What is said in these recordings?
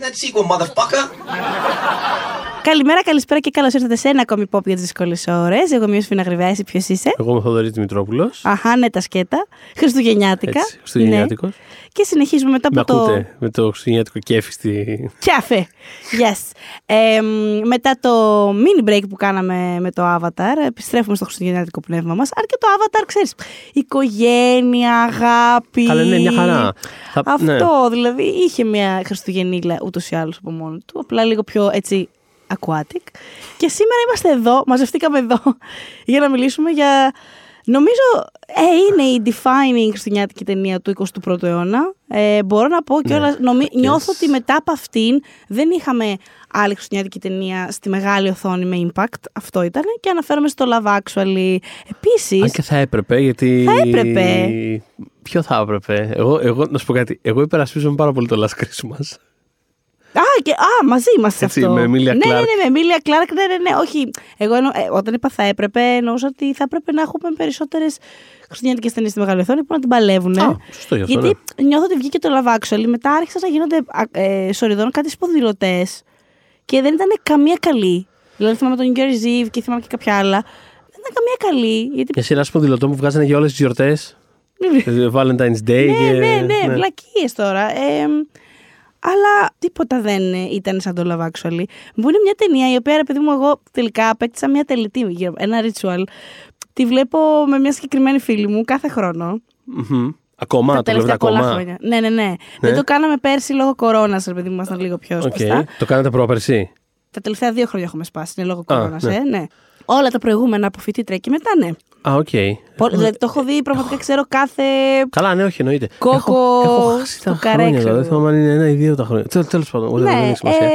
that sequel, motherfucker. Καλημέρα, καλησπέρα και καλώς ήρθατε σε ένα ακόμη pop για τις δύσκολες ώρες. Εγώ είμαι ο Σφίνα Γρυβέση, ποιος είσαι. Εγώ είμαι ο Θοδωρής Δημητρόπουλος. Αχά, ναι, τα σκέτα. Χριστουγεννιάτικα. Έτσι, Χριστουγεννιάτικο. Ναι. Και συνεχίζουμε μετά Με από το. ακούτε με το Χριστουγεννιάτικο κέφι στη. Κιάφε. Yes. Ε, μ, μετά το mini break που κάναμε με το Avatar, επιστρέφουμε στο χριστουγεννιάτικο πνεύμα μας. Αν και το Avatar, ξέρεις. Οικογένεια, αγάπη. Καλά, ναι, μια χαρά. Θα- ναι. Αυτό δηλαδή είχε μια Χριστουγεννήλα ούτως ή άλλως από μόνο του. Απλά λίγο πιο έτσι aquatic. Και σήμερα είμαστε εδώ, μαζευτήκαμε εδώ για να μιλήσουμε για. Νομίζω ε, είναι η defining χριστουγεννιάτικη ταινία του 21ου αιώνα. Ε, μπορώ να πω και όλα. Νιώθω ότι μετά από αυτήν δεν είχαμε άλλη χριστουγεννιάτικη ταινία στη μεγάλη οθόνη με impact. Αυτό ήταν. Και αναφέρομαι στο Love Actually. Επίσης. Αν και θα έπρεπε, γιατί. Θα έπρεπε. Ποιο θα έπρεπε; Εγώ, εγώ, να σου πω κάτι. Εγώ υπερασπίζομαι πάρα πολύ το Last Christmas. Α, και, α, μαζί είμαστε σε Έτσι, αυτό. με Emilia ναι, ναι, Clarke. ναι, με Emilia Clark, ναι, ναι, ναι. Όχι. Εγώ εννο- ε, όταν είπα θα έπρεπε, εννοούσα ότι θα έπρεπε να έχουμε περισσότερες χριστουγεννιάτικες ταινίες στη μεγάλη οθόνη που να την παλεύουν. Α, σωστό γι' αυτό, Γιατί νιώθω ότι βγήκε το Love Actually, μετά άρχισαν να γίνονται α, ε, σοριδών κάτι σποδηλωτέ και δεν ήταν καμία καλή. Δηλαδή θυμάμαι τον New Year's Eve και θυμάμαι και κάποια άλλα. Δεν ήταν καμία καλή. Γιατί Μια σειρά σπονδυλωτών που βγάζανε για όλες τις γιορτές. Valentine's Day. ναι, και... ναι, ναι, βλακίες τώρα. Ε, αλλά τίποτα δεν ε, ήταν σαν το Love Actually. Μου είναι μια ταινία η οποία, ρε παιδί μου, εγώ τελικά απέκτησα μια τελετουργ- ένα ritual. Τη βλέπω με μια συγκεκριμένη φίλη μου κάθε χρόνο. Μμμ. Ακόμα, τα το βλέπετε τελευταία πολλά ακόμα; χρόνια. Ναι, ναι, ναι, Δεν το κάναμε πέρσι λόγω κορώνας, ρε παιδί μου, ήμασταν λίγο πιο Οκ. σπαστά. Το κάνατε πρόπερση. Τα τελευταία δύο χρόνια έχουμε σπάσει, είναι λόγω κορώνας. ναι. Ε, ναι. Όλα τα προηγούμενα από φοιτήτρια και μετά, ναι. Α, οκ. Πο- δηλαδή, το έχω δει, πραγματικά ξέρω κάθε Καλά, ναι, όχι, εννοείται. Κόκο έχω, έχω χάσει τα στο καρέ, χρόνια ξέρω τώρα. Δεν θυμάμαι αν είναι ένα ή δύο τα χρόνια. Τέλο πάντων, whatever, δεν Ναι, έχει σημασία. ε,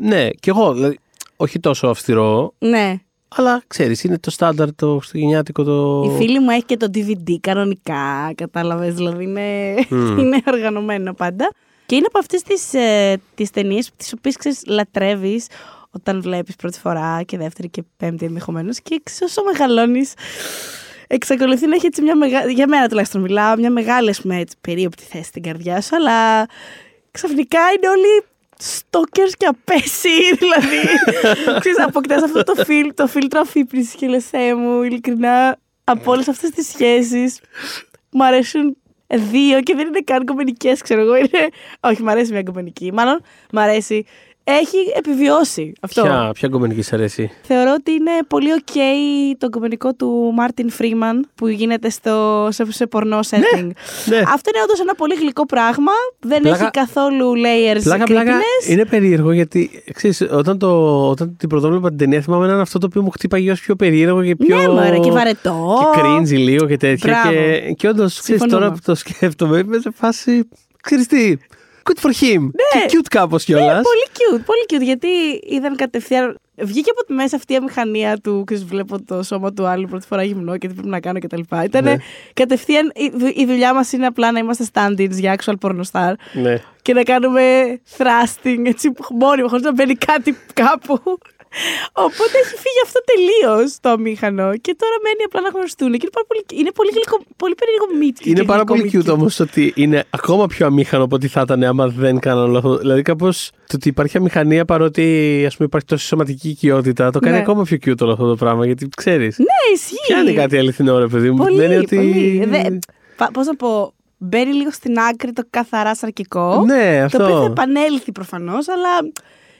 Ναι, κι εγώ, δηλαδή, όχι τόσο αυστηρό, ναι. αλλά ξέρεις, είναι το στάνταρ, το χριστουγεννιάτικο, το. Η φίλη μου έχει και το DVD κανονικά, κατάλαβες, δηλαδή είναι, είναι οργανωμένο πάντα. Και είναι από αυτές τις, ε, τις ταινίες τις οποίες ξέρεις λατρεύεις όταν βλέπεις πρώτη φορά και δεύτερη και πέμπτη ενδεχομένως και ξέρεις, όσο μεγαλώνεις εξακολουθεί να έχει έτσι μια μεγάλη, για μένα τουλάχιστον μιλάω, μια μεγάλη ας πούμε, έτσι, περίοπτη θέση στην καρδιά σου, αλλά ξαφνικά είναι όλοι στόκερς και απέσιοι, δηλαδή. Ξέρεις, αποκτάς αυτό το, φιλ, το φίλτρο αφύπνισης και λες, «Θεέ μου, ειλικρινά, από όλες αυτές τις σχέσεις, μου αρέσουν δύο και δεν είναι καν κομμενικές, ξέρω εγώ. Είναι... Όχι, μου αρέσει μια κομμενική. Μάλλον, μου αρέσει. Έχει επιβιώσει αυτό. Ποια, ποια κομμενική σ' αρέσει; Θεωρώ ότι είναι πολύ ok το κομμενικό του Μάρτιν Φρίμαν που γίνεται στο, σε, σε πορνό setting. ναι. Αυτό είναι όντως ένα πολύ γλυκό πράγμα. Δεν Πλάκα- έχει καθόλου layers Πλάκα, πλάκα, creepiness. είναι περίεργο γιατί ξέρεις, όταν, το, όταν την πρωτόβλεπα την ταινία θυμάμαι να είναι αυτό το οποίο μου χτύπαγε ως πιο περίεργο και πιο. Ναι, μωρέ, και βαρετό. Και cringy λίγο και τέτοια. Μπράβο. Και, και όντως, Συμφωνούμε. τώρα που το σκέφτομαι, είμαι σε φάση. Ξέρεις τι, good for him. Και cute κάπως κιόλας. Ναι, πολύ cute, πολύ cute. Γιατί είδαν κατευθείαν. Βγήκε από τη μέσα αυτή η αμηχανία του. Ξέρεις, βλέπω το σώμα του άλλου πρώτη φορά γυμνό και τι πρέπει να κάνω κτλ. Ήταν Ναι. κατευθείαν. Η, δου- η δουλειά μας είναι απλά να είμαστε stand-ins για actual pornostar Ναι. και να κάνουμε thrusting έτσι μόνιμο, χωρίς να μπαίνει κάτι κάπου. Οπότε έχει φύγει αυτό τελείως το αμήχανο και τώρα μένει απλά να γνωριστούν. Και είναι, πάρα πολύ, είναι πολύ, γλυκό, πολύ περίεργο meet. Είναι πάρα πολύ cute όμως ότι είναι ακόμα πιο αμήχανο από ό,τι θα ήταν άμα δεν κάναν όλο αυτό. Δηλαδή, κάπως το ότι υπάρχει αμηχανία παρότι ας πούμε, υπάρχει τόση σωματική οικειότητα, το κάνει Ναι. ακόμα πιο cute όλο αυτό το πράγμα. Γιατί ξέρεις. Ναι, ισχύει. Πιάνει κάτι αληθινό, ρε παιδί μου. Πολύ, Δεν είναι ότι. πολύ. Δε, πα- πώς να πω, μπαίνει λίγο στην άκρη το καθαρά σαρκικό. Ναι, αυτό. Το οποίο θα επανέλθει προφανώς, αλλά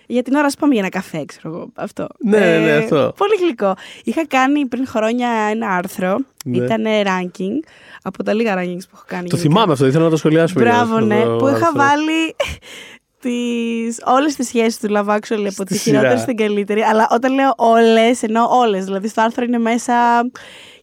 για την ώρα, ας πάμε για ένα καφέ, ξέρω εγώ. Αυτό. Ναι, ναι, αυτό. Πολύ γλυκό. Είχα κάνει πριν χρόνια ένα άρθρο. Ναι. Ήταν ranking. Από τα λίγα rankings που έχω κάνει. Το γενικά. θυμάμαι αυτό, ήθελα να το σχολιάσουμε. Μπράβο, κιόλας, ναι. αυτό Που είχα άρθρο. βάλει τις, όλες τις σχέσεις του Love Actually από τη Στη χειρότερη σειρά. στην καλύτερη. Αλλά όταν λέω όλες, εννοώ όλες. Δηλαδή στο άρθρο είναι μέσα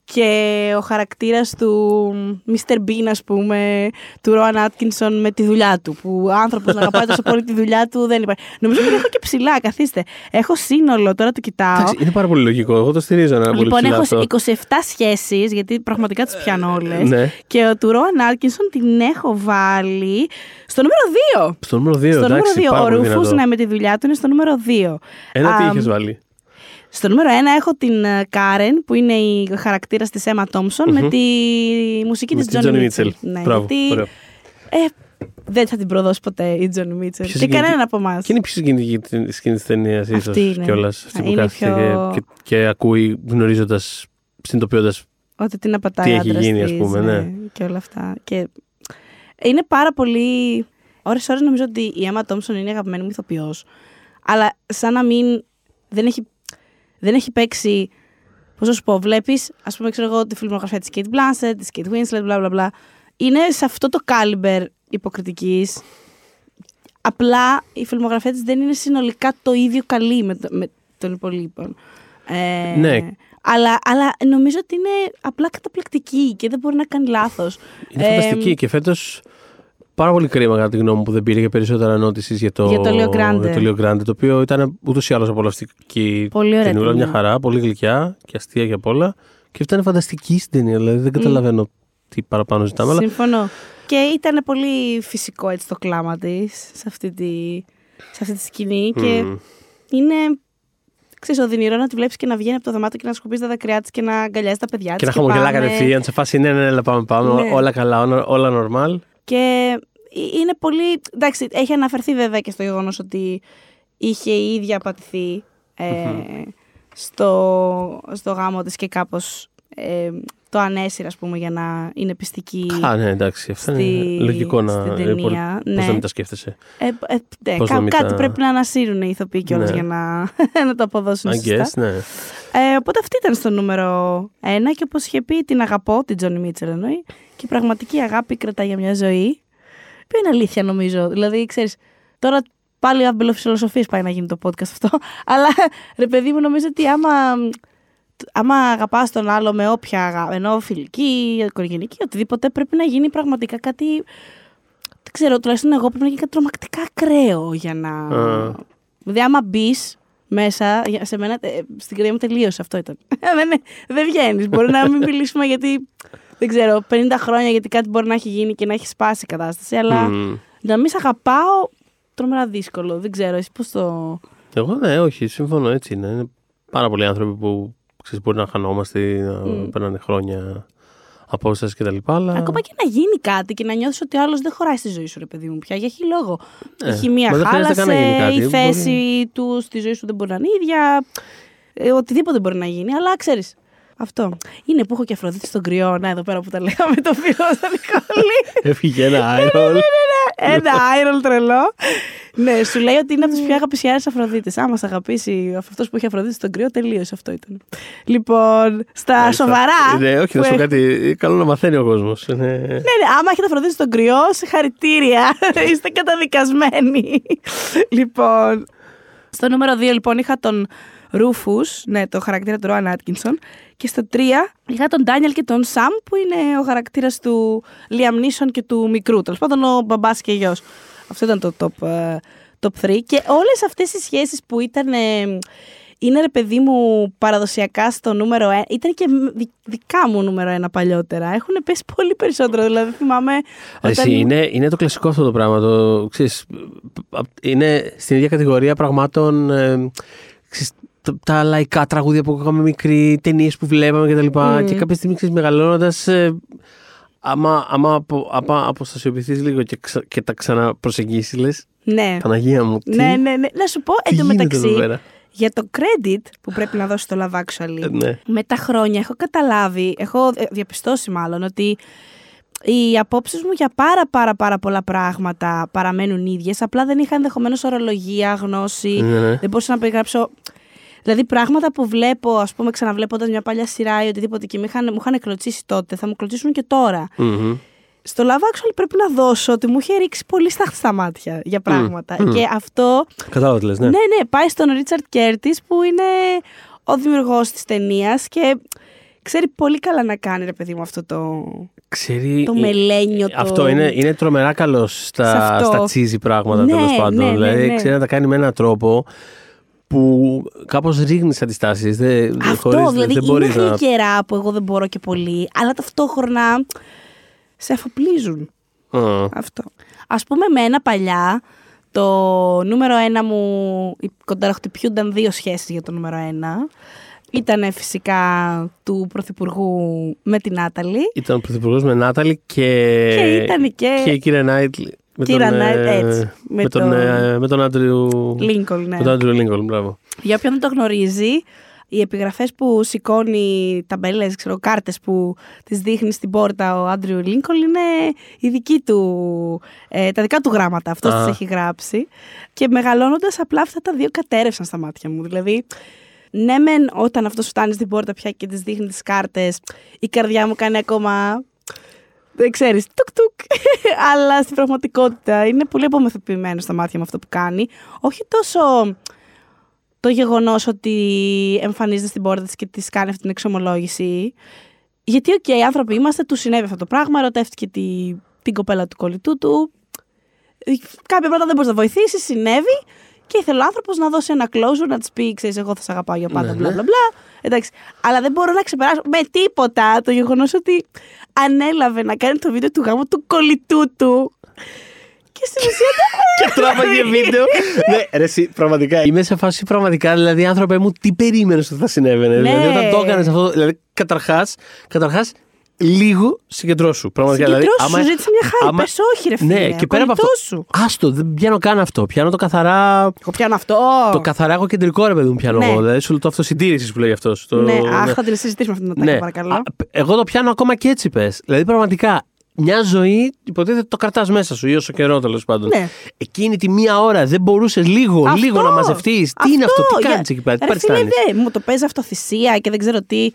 και ο χαρακτήρας του Mr. Bean, ας πούμε, του Rowan Atkinson με τη δουλειά του. Που ο άνθρωπος να αγαπάει τόσο πολύ τη δουλειά του δεν υπάρχει. Νομίζω ότι έχω και ψηλά, καθίστε. Έχω σύνολο, τώρα το κοιτάω. Εντάξει, είναι πάρα πολύ λογικό. Εγώ το στηρίζω ένα πολύ Λοιπόν, ψηλά έχω αυτό. 27 σχέσεις, γιατί πραγματικά τις πιάνω όλες. Ναι. Και ο του Ρόαν Άρκινσον την έχω βάλει στο νούμερο 2. Στο νούμερο 2, Στο νούμερο εντάξει, 2. πάρα Ο πολύ Ρούφου, δυνατό. ναι, με τη δουλειά του είναι στο νούμερο 2. Ένα τι Α, είχες βάλει; Στο νούμερο 1 έχω την ε, Κάρεν, που είναι η χαρακτήρας της Emma Thompson, με τη μουσική Με της την Johnny Johnny Mitchell. Mitchell. Ναι, Μπράβο, γιατί ωραίο. ε, δεν θα την προδώσει ποτέ η Τζόνι Μίτσελ. Ποιος Και είναι κανέναν από εμάς. Και είναι η πιο συγκινητική σκηνή τη ταινία, ίσω Αυτή είναι. κιόλας. Αυτή που Είναι κάθεται πιο- και, και, και ακούει γνωρίζοντας, συνειδητοποιώντας. Ότι την απατάει Τι ο έχει άντρας γίνει, ας της, πούμε, ναι. Και όλα αυτά. Και είναι πάρα πολύ. Ώρες ώρες νομίζω ότι η Emma Thompson είναι αγαπημένη μου ηθοποιός. Αλλά σαν να μην. Δεν έχει, δεν έχει παίξει. Πώς να σου πω, βλέπεις, ας πούμε, ξέρω εγώ, τη φιλμογραφία της Kate Blanchett, της Kate Winslet, bla bla bla. Είναι σε αυτό το κάλιμπερ υποκριτικής. Απλά η φιλμογραφία της δεν είναι συνολικά το ίδιο καλή με, το, με των υπολείπων. Ε, Ναι. Αλλά, αλλά νομίζω ότι είναι απλά καταπληκτική και δεν μπορεί να κάνει λάθος. Είναι φανταστική και φέτος. Πάρα πολύ κρίμα κατά τη γνώμη μου που δεν πήρε για περισσότερα notice για το, Για το Leo Grande. για το Leo Grande, το οποίο ήταν ούτως ή άλλως απολαυστική Πολύ ωραία ταινιούλα, μια ταινία. χαρά, πολύ γλυκιά και αστεία και απ' όλα. Και αυτή ήταν φανταστική στην ταινία, δηλαδή δεν καταλαβαίνω τι παραπάνω ζητάμε. Αλλά Συμφωνώ. Και ήταν πολύ φυσικό έτσι το κλάμα της σε αυτή τη, σε αυτή τη σκηνή. Και Μμμ. είναι. Ξέρεις, οδυνηρό να τη βλέπεις και να βγαίνει από το δωμάτιο και να σκουπίζεις τα δάκρυά της και να αγκαλιάζει τα παιδιά της. και να χαμογελά κατευθείαν, σε φάση ναι, ναι, ναι, πάμε, πάμε, Ναι. όλα καλά, όλα, όλα normal. Και είναι πολύ. Εντάξει, έχει αναφερθεί βέβαια και στο γεγονός ότι είχε η ίδια απατηθεί ε, στο, στο γάμο της και κάπως ε, το ανέσυρα, ας πούμε, για να είναι πιστική. Α, ναι, εντάξει, αυτό στη- είναι λογικό να. στην ε, ταινία, Πώς ναι. να μην τα σκέφτεσαι. Ε, ε, ναι, Πώς κά- να μην κάτι τα- πρέπει να ανασύρουν οι ηθοποιοί κιόλας Ναι. για να, να το αποδώσουν I σωστά. guess, ναι. Ε, οπότε αυτή ήταν στο νούμερο ένα και όπως είχε πει την αγαπώ, την Τζόνι Μίτσελ εννοεί και η πραγματική αγάπη κρατάει για μια ζωή. Που είναι αλήθεια νομίζω. Δηλαδή, ξέρεις, τώρα πάλι αμπελοφιλοσοφίες πάει να γίνει το podcast αυτό. Αλλά ρε παιδί μου νομίζω ότι άμα, άμα αγαπάς τον άλλο με όποια αγάπη, ενώ φιλική, οικογενειακή, οτιδήποτε πρέπει να γίνει πραγματικά κάτι... Δεν ξέρω, τουλάχιστον εγώ πρέπει να γίνει κάτι τρομακτικά ακραίο για να... Α. Δηλαδή, άμα μπεις μέσα, για- σε μένα, ε, στην καρδιά μου τελείωσε αυτό ήταν. δεν, είναι- δεν βγαίνεις. Μπορεί να μην μιλήσουμε γιατί, δεν ξέρω, 50 χρόνια γιατί κάτι μπορεί να έχει γίνει και να έχει σπάσει η κατάσταση, αλλά Μμ. να μην σε αγαπάω, τρομερά δύσκολο. Δεν ξέρω, εσύ πώς το... Εγώ ναι, όχι, συμφωνώ έτσι είναι. Είναι πάρα πολλοί άνθρωποι που ξέρεις, μπορεί να χανόμαστε, να περνάνε χρόνια απόσταση κτλ. Αλλά... Ακόμα και να γίνει κάτι και να νιώθεις ότι ο άλλος δεν χωράει στη ζωή σου, ρε παιδί μου πια. Για έχει λόγο. Ε, έχει μία μα δεν χρειάζεται καν να γίνει χάλασε, κάτι. η θέση του στη ζωή σου δεν μπορεί να είναι ίδια. Ε, οτιδήποτε μπορεί να γίνει, αλλά ξέρεις. Αυτό. Είναι που έχω και Αφροδίτη στον κρυό, να εδώ πέρα που τα λέγαμε το φίλο στον Νικόλη. Έφυγε ένα Ναι, iron. Ένα άιρολ τρελό. ναι, σου λέει ότι είναι από τι πιο αγαπησιάρες Αφροδίτες. Άμα σε αγαπήσει αυτός που έχει Αφροδίτη στον κρυό, τελείωσε αυτό ήταν. Λοιπόν, στα σοβαρά. Ναι, όχι, που να σου πω έχ- κάτι. Καλό να μαθαίνει ο κόσμος. Ναι, ναι, άμα έχετε Αφροδίτη στον κρυό, συγχαρητήρια. Είστε καταδικασμένοι. λοιπόν, στο νούμερο 2 λοιπόν είχα τον Ρούφους, ναι, το χαρακτήρα του Ρόαν Άτκινσον. Και στο 3 είχα τον Ντάνιελ και τον Σαμ, που είναι ο χαρακτήρας του Λιαμ Νίσον και του μικρού. Τέλος πάντων, ο μπαμπάς και γιος. Αυτό ήταν το top, ε, top 3. Και όλες αυτές οι σχέσεις που ήταν. ε, είναι ρε παιδί μου παραδοσιακά στο νούμερο 1. Ήταν και δι- δικά μου νούμερο 1 παλιότερα. Έχουν πέσει πολύ περισσότερο. Δηλαδή θυμάμαι. Εσύ, είναι, είναι το κλασικό αυτό το πράγμα. Το, ξέρεις, είναι στην ίδια κατηγορία πραγμάτων. Ε, ξέρεις, τα, τα λαϊκά τραγούδια που ακούγαμε μικροί, ταινίες που βλέπαμε κτλ. Μμμ. Και κάποια στιγμή μεγαλώνοντας. Ε, άμα, άμα, απο, άμα αποστασιοποιηθείς λίγο και, ξα, και τα ξαναπροσεγγίσεις, λες. Ναι. Παναγία μου, τι, Ναι, ναι, ναι. Να σου πω τι γίνεται εδώ εντωμεταξύ πέρα; για το credit που πρέπει να δώσει το Love Actually. Ε, ναι. Με τα χρόνια έχω καταλάβει, έχω ε, διαπιστώσει μάλλον ότι οι απόψεις μου για πάρα πάρα πάρα πολλά πράγματα παραμένουν ίδιες, απλά δεν είχα ενδεχομένως ορολογία, γνώση, Ναι, ναι. δεν μπορούσα να περιγράψω... Δηλαδή πράγματα που βλέπω, ας πούμε ξαναβλέποντας μια παλιά σειρά ή οτιδήποτε και μου είχαν, μου είχαν κλωτσήσει τότε, θα μου κλωτσήσουν και τώρα. Μμμ. Στο Love Actually πρέπει να δώσω ότι μου είχε ρίξει πολύ στάχτη στα μάτια για πράγματα. μμ. Και αυτό Κατάλαβα τι λες, ναι. ναι, ναι, πάει στον Ρίτσαρντ Κέρτις που είναι ο δημιουργός της ταινίας και ξέρει πολύ καλά να κάνει, ρε παιδί μου, αυτό το, Ξέρει, το ε, μελένιο. Το... Αυτό είναι, είναι τρομερά καλός Σε στα, αυτό. στα cheesy πράγματα Ναι, τέλο πάντων. ναι, ναι, δηλαδή ναι. ξέρει να τα κάνει με έναν τρόπο που κάπως ρίχνει αντιστάσεις. Δεν, Αυτό, χωρίς- δηλαδή δεν είναι μπορείς να. γλυκερά που εγώ δεν μπορώ και πολύ, αλλά ταυτόχρονα σε αφοπλίζουν. Α, Αυτό. Ας πούμε με ένα παλιά, το νούμερο ένα μου οι κονταραχτυπιούνταν δύο σχέσεις για το νούμερο ένα. Ήταν φυσικά του Πρωθυπουργού με την Νάταλη. Ήταν ο πρωθυπουργός με Νάταλη και. Και ήταν και- Και η κυρία Νάιτλι. Με Κύρα τον, Knight, ε, έτσι, με Με τον, τον- ε, με τον Άντριου. Lincoln, ναι. Με τον Άντριου Λίνκολν, μπράβο. Για όποιον δεν το γνωρίζει, οι επιγραφές που σηκώνει ταμπέλες, ξέρω, κάρτες που τις δείχνει στην πόρτα ο Άντριου Λίνκολ είναι η δική του, ε, τα δικά του γράμματα. Αυτός Α. τις έχει γράψει. Και μεγαλώνοντας απλά αυτά τα δύο κατέρευσαν στα μάτια μου. Δηλαδή, ναι μεν όταν αυτός φτάνει στην πόρτα πια και τις δείχνει τις κάρτες, η καρδιά μου κάνει ακόμα... Δεν ξέρεις, τουκ τουκ. Αλλά στην πραγματικότητα είναι πολύ απομυθοποιημένο στα μάτια μου αυτό που κάνει. Όχι τόσο το γεγονός ότι εμφανίζεται στην πόρτα της και της κάνει αυτή την εξομολόγηση. Γιατί, οκ, οι άνθρωποι είμαστε, του συνέβη αυτό το πράγμα, ερωτεύτηκε τη, την κοπέλα του κολλητού του. Κάποια πράγματα δεν μπορείς να βοηθήσεις, συνέβη. Και ήθελε ο άνθρωπος να δώσει ένα closure, να της πει: Ξέρεις, εγώ θα σε αγαπάω για πάντα, Ναι, μπλα ναι. μπλα μπλα. Εντάξει. Αλλά δεν μπορώ να ξεπεράσω με τίποτα το γεγονός ότι ανέλαβε να κάνει το βίντεο του γάμου του κολλητού του. Και στην ουσία Και τράβαγε βίντεο. ναι, ρε, εσύ, πραγματικά. Είμαι σε φάση πραγματικά. Δηλαδή, άνθρωπε μου, τι περίμενες ότι θα συνέβαινε; Ναι. Δηλαδή, όταν το έκανες αυτό. Δηλαδή, καταρχάς, καταρχάς, λίγο συγκεντρώσου. Πραγματικά. Συγκεντρώσου, δηλαδή, σου ζήτησε μια χάρη. Πες όχι, ρε φίλε, Ναι, και πέρα από αυτό. κολλητός σου. Άστο, δεν πιάνω καν αυτό. Πιάνω το καθαρά. Εγώ πιάνω αυτό. Το καθαρά εγωκεντρικό ρε παιδί μου πιάνω Ναι. εγώ. Δηλαδή, σου λέω το αυτοσυντήρησης που λέει αυτός. Το... Ναι, αχ, θα την συζητήσουμε αυτήν την ατάκα, παρακαλώ. Α, Εγώ το πιάνω ακόμα και έτσι πες. Δηλαδή, πραγματικά, μια ζωή υποτίθεται το κρατάς μέσα σου ή όσο καιρό τέλος πάντων. Ναι. Εκείνη τη μία ώρα δεν μπορούσες λίγο, Αυτό, λίγο να μαζευτείς. Τι είναι αυτό, τι για- κάνεις εκεί πέρα, τι Ρε φίλε, παριστάνεις; δε, μου το παίζει αυτοθυσία και δεν ξέρω τι.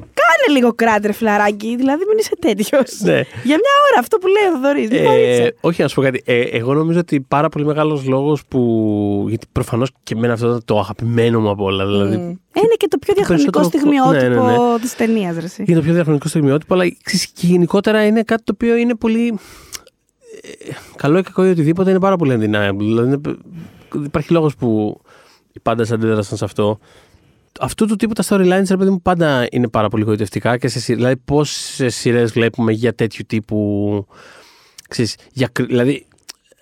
Κάνε λίγο κράτη, ρε φιλαράκι. Δηλαδή, μην είσαι τέτοιος. Ναι. Για μια ώρα αυτό που λέει ο Θοδωρή. Ε, όχι, να σου πω κάτι. Ε, εγώ νομίζω ότι πάρα πολύ μεγάλος λόγος που. Γιατί προφανώς και εμένα αυτό ήταν το αγαπημένο μου από όλα. Δηλαδή, Είναι και το πιο διαχρονικό περισσότερο- στιγμιότυπο ναι, ναι, της ταινίας, ρε. εσύ. Είναι το πιο διαχρονικό στιγμιότυπο, αλλά ξέρεις, και γενικότερα είναι κάτι το οποίο είναι πολύ. ε, Καλό ή κακό ή οτιδήποτε είναι πάρα πολύ undeniable. Δηλαδή, είναι- υπάρχει λόγος που οι πάντε αντίδρασαν σε αυτό. Αυτού του τύπου τα storylines, ρε παιδί μου, πάντα είναι πάρα πολύ γοητευτικά. Και σε, σειρ- δηλαδή, πόσε σειρές βλέπουμε για τέτοιου τύπου. Ξέρεις, για, κρυ- δηλαδή,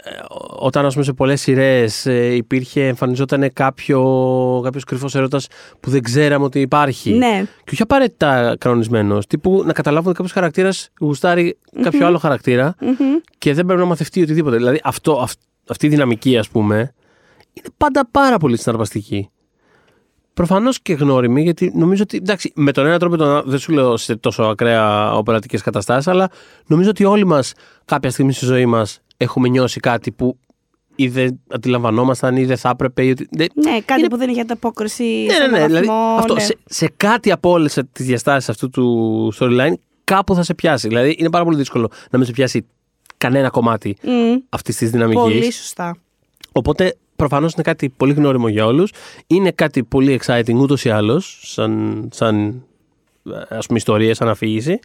ε, όταν ας πούμε σε πολλές σειρές ε, υπήρχε, εμφανιζόταν κάποιο, κάποιος κρυφός έρωτας που δεν ξέραμε ότι υπάρχει. Ναι. Και όχι απαραίτητα κανονισμένος. Τύπου να καταλάβουν ότι κάποιος χαρακτήρας γουστάρει κάποιο άλλο χαρακτήρα Μμμ. και δεν πρέπει να μαθευτεί οτιδήποτε. Δηλαδή αυτό, αυ- αυτή η δυναμική, ας πούμε, είναι πάντα πάρα πολύ συναρπαστική. Προφανώς και γνώριμη, γιατί νομίζω ότι. Εντάξει, με τον ένα τρόπο ή τον άλλο, δεν σου λέω σε τόσο ακραία οπερατικές καταστάσεις, αλλά νομίζω ότι όλοι μας κάποια στιγμή στη ζωή μας έχουμε νιώσει κάτι που ή δεν αντιλαμβανόμασταν ή δεν θα έπρεπε. Ή ότι... δεν- Ναι, κάτι Είναι- που δεν είναι για ανταπόκριση. ναι, σε ναι, ναι. έναν Δηλαδή, βαθμό, αυτό, ναι. σε, σε κάτι από όλες τις διαστάσεις αυτού του storyline, κάπου θα σε πιάσει. Δηλαδή, είναι πάρα πολύ δύσκολο να μην σε πιάσει κανένα κομμάτι Μμ. αυτής της Πολύ δυναμική. σωστά. Οπότε, προφανώς είναι κάτι πολύ γνώριμο για όλους. Είναι κάτι πολύ exciting ούτως ή άλλως, σαν, σαν ας πούμε, ιστορία, σαν αφήγηση.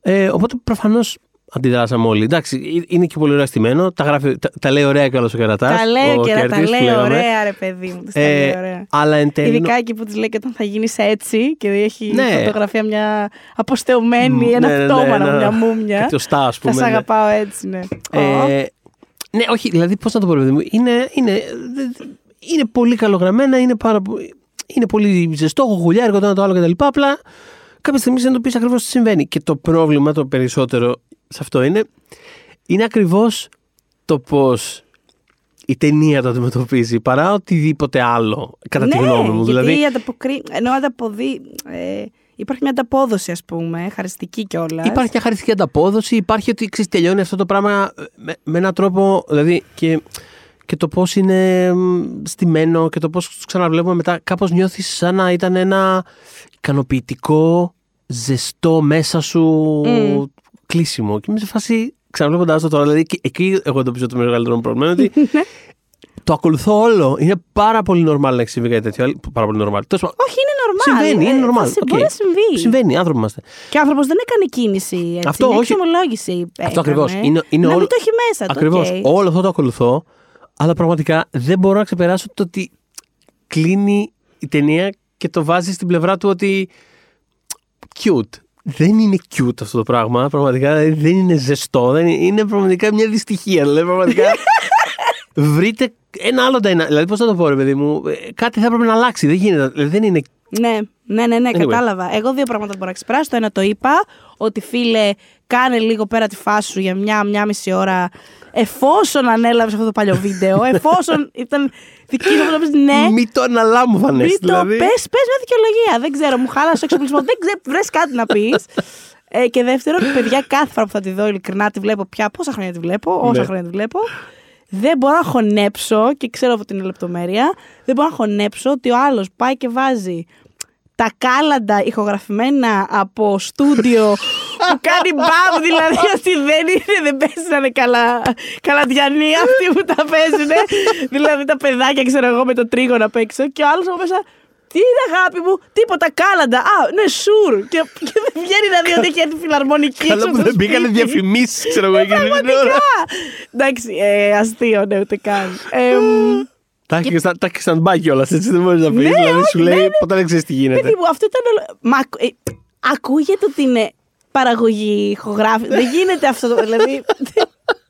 Ε, οπότε, προφανώς αντιδράσαμε όλοι. Εντάξει, ε- είναι και πολύ ωραία στημένο. Τα, γράφει, τα, τα λέει ωραία κιόλα ο Κερατάς. Τα λέει ο και να τα Κέρτης, που λέει λέγαμε. ωραία, ρε παιδί μου. τις τα Ε, λέει ωραία. αλλά εν τέλει. Ειδικά εκεί που τη λέει και όταν θα γίνεις έτσι και έχει Ναι. φωτογραφία μια αποστεωμένη, Ναι, ένα ναι, ναι, πτώμα, ένα- μια μούμια. Κάτι οστά, ας Θα πούμε, σε ναι. αγαπάω έτσι, ναι. Ω. Ε, ναι, όχι, δηλαδή πώς να το πω, ρε παιδί μου. Είναι, είναι, είναι πολύ καλογραμμένα, είναι, πάρα, πο- είναι πολύ ζεστό, γουγουλιάρικο το ένα το άλλο κτλ. Απλά κάποια στιγμή συνειδητοποιεί ακριβώς τι συμβαίνει. Και το πρόβλημα το περισσότερο σε αυτό είναι, είναι ακριβώς το πώς η ταινία το αντιμετωπίζει παρά οτιδήποτε άλλο, κατά τη ναι, γνώμη μου. Γιατί Δηλαδή, ανταποκρί... ενώ ανταποδεί. Ε, υπάρχει μια ανταπόδοση, ας πούμε, χαριστική κιόλας. Υπάρχει μια χαριστική ανταπόδοση, υπάρχει ότι ξέρεις, τελειώνει αυτό το πράγμα με, με έναν τρόπο, δηλαδή και, και το πώς είναι μ, στημένο και το πώς τους ξαναβλέπουμε μετά, κάπως νιώθεις σαν να ήταν ένα ικανοποιητικό, ζεστό μέσα σου Μμ. κλείσιμο. Και είμαι σε φάση, ξαναβλέποντας το τώρα, δηλαδή και εκεί εγώ εντοπίζω το μεγαλύτερο μου πρόβλημα, είναι ότι το ακολουθώ όλο. Είναι πάρα πολύ normal να έχει συμβεί κάτι τέτοιο. Πάρα πολύ normal. Τέλος πάντων, Όχι, είναι normal. Συμβαίνει, είναι Ε, normal. θα σε- Οκ. Μπορεί να συμβεί. Συμβαίνει, άνθρωποι είμαστε. Και ο άνθρωπος δεν έκανε κίνηση. Έτσι. Αυτό, μια όχι. εξομολόγηση. Αυτό έκανε. ακριβώς. Είναι, είναι να όλο... μην το έχει μέσα του. Ακριβώς. οκ. Όλο αυτό το ακολουθώ. Αλλά πραγματικά δεν μπορώ να ξεπεράσω το ότι κλείνει η ταινία και το βάζει στην πλευρά του ότι. cute. Δεν είναι cute αυτό το πράγμα. Πραγματικά δηλαδή, δεν είναι ζεστό. Δεν είναι, είναι πραγματικά μια δυστυχία. Δηλαδή, πραγματικά. βρείτε ένα άλλο dynamic. Δηλαδή, πώς θα το πω, ρε παιδί μου, ε, κάτι θα έπρεπε να αλλάξει. Δεν γίνεται. Δηλαδή, δεν είναι. Ναι, ναι, ναι, ναι Anyway. κατάλαβα. Εγώ δύο πράγματα μπορώ να ξεπεράσω. Το ένα το είπα, ότι φίλε, κάνε λίγο πέρα τη φάση σου για μια, μια μισή ώρα. εφόσον ανέλαβες αυτό το παλιό βίντεο, εφόσον ήταν δική σου αυτό ναι. Μην το αναλάμβανες. Μην το δηλαδή. πες, πες με δικαιολογία. Δεν ξέρω, μου χάλασε ο εξοπλισμός. δεν ξέρω, βρες κάτι να πεις. Ε, και δεύτερον, παιδιά, κάθε φορά που θα τη δω, ειλικρινά τη βλέπω πια. Πόσα χρόνια τη βλέπω, όσα Ναι. χρόνια τη βλέπω. Δεν μπορώ να χωνέψω, και ξέρω ότι είναι λεπτομέρεια, δεν μπορώ να χωνέψω ότι ο άλλος πάει και βάζει τα κάλαντα ηχογραφημένα από στούντιο που κάνει μπαμ, δηλαδή ότι δεν είναι, δεν παίζει να είναι καλά, καλαντιανοί αυτοί που τα παίζουν. δηλαδή τα παιδάκια, ξέρω εγώ, με το τρίγωνο απ' έξω και ο άλλος από μέσα. Τι είναι αγάπη μου, τίποτα κάλαντα. Α, ναι, σουρ. Και, και δεν βγαίνει να δει ότι έχει έρθει φιλαρμονική. Καλά έξω που από το δεν μπήκανε σπίτι. διαφημίσεις, ξέρω εγώ, εκείνη την ώρα. Πραγματικά. Εντάξει, ε, αστείο, ναι, ούτε καν. Ε, μ, Τα έχεις στα- τα έχεις stand-by κιόλας, έτσι δεν μπορείς να πεις. Ναι, Δηλαδή όχι, σου ναι, λέει ναι. ποτέ δεν ξέρεις τι γίνεται. Παιδί μου, αυτό ήταν. όλο- Μα ακου- ε, ακούγεται ότι είναι παραγωγή, ηχογράφη. Δεν γίνεται αυτό. το- Δηλαδή.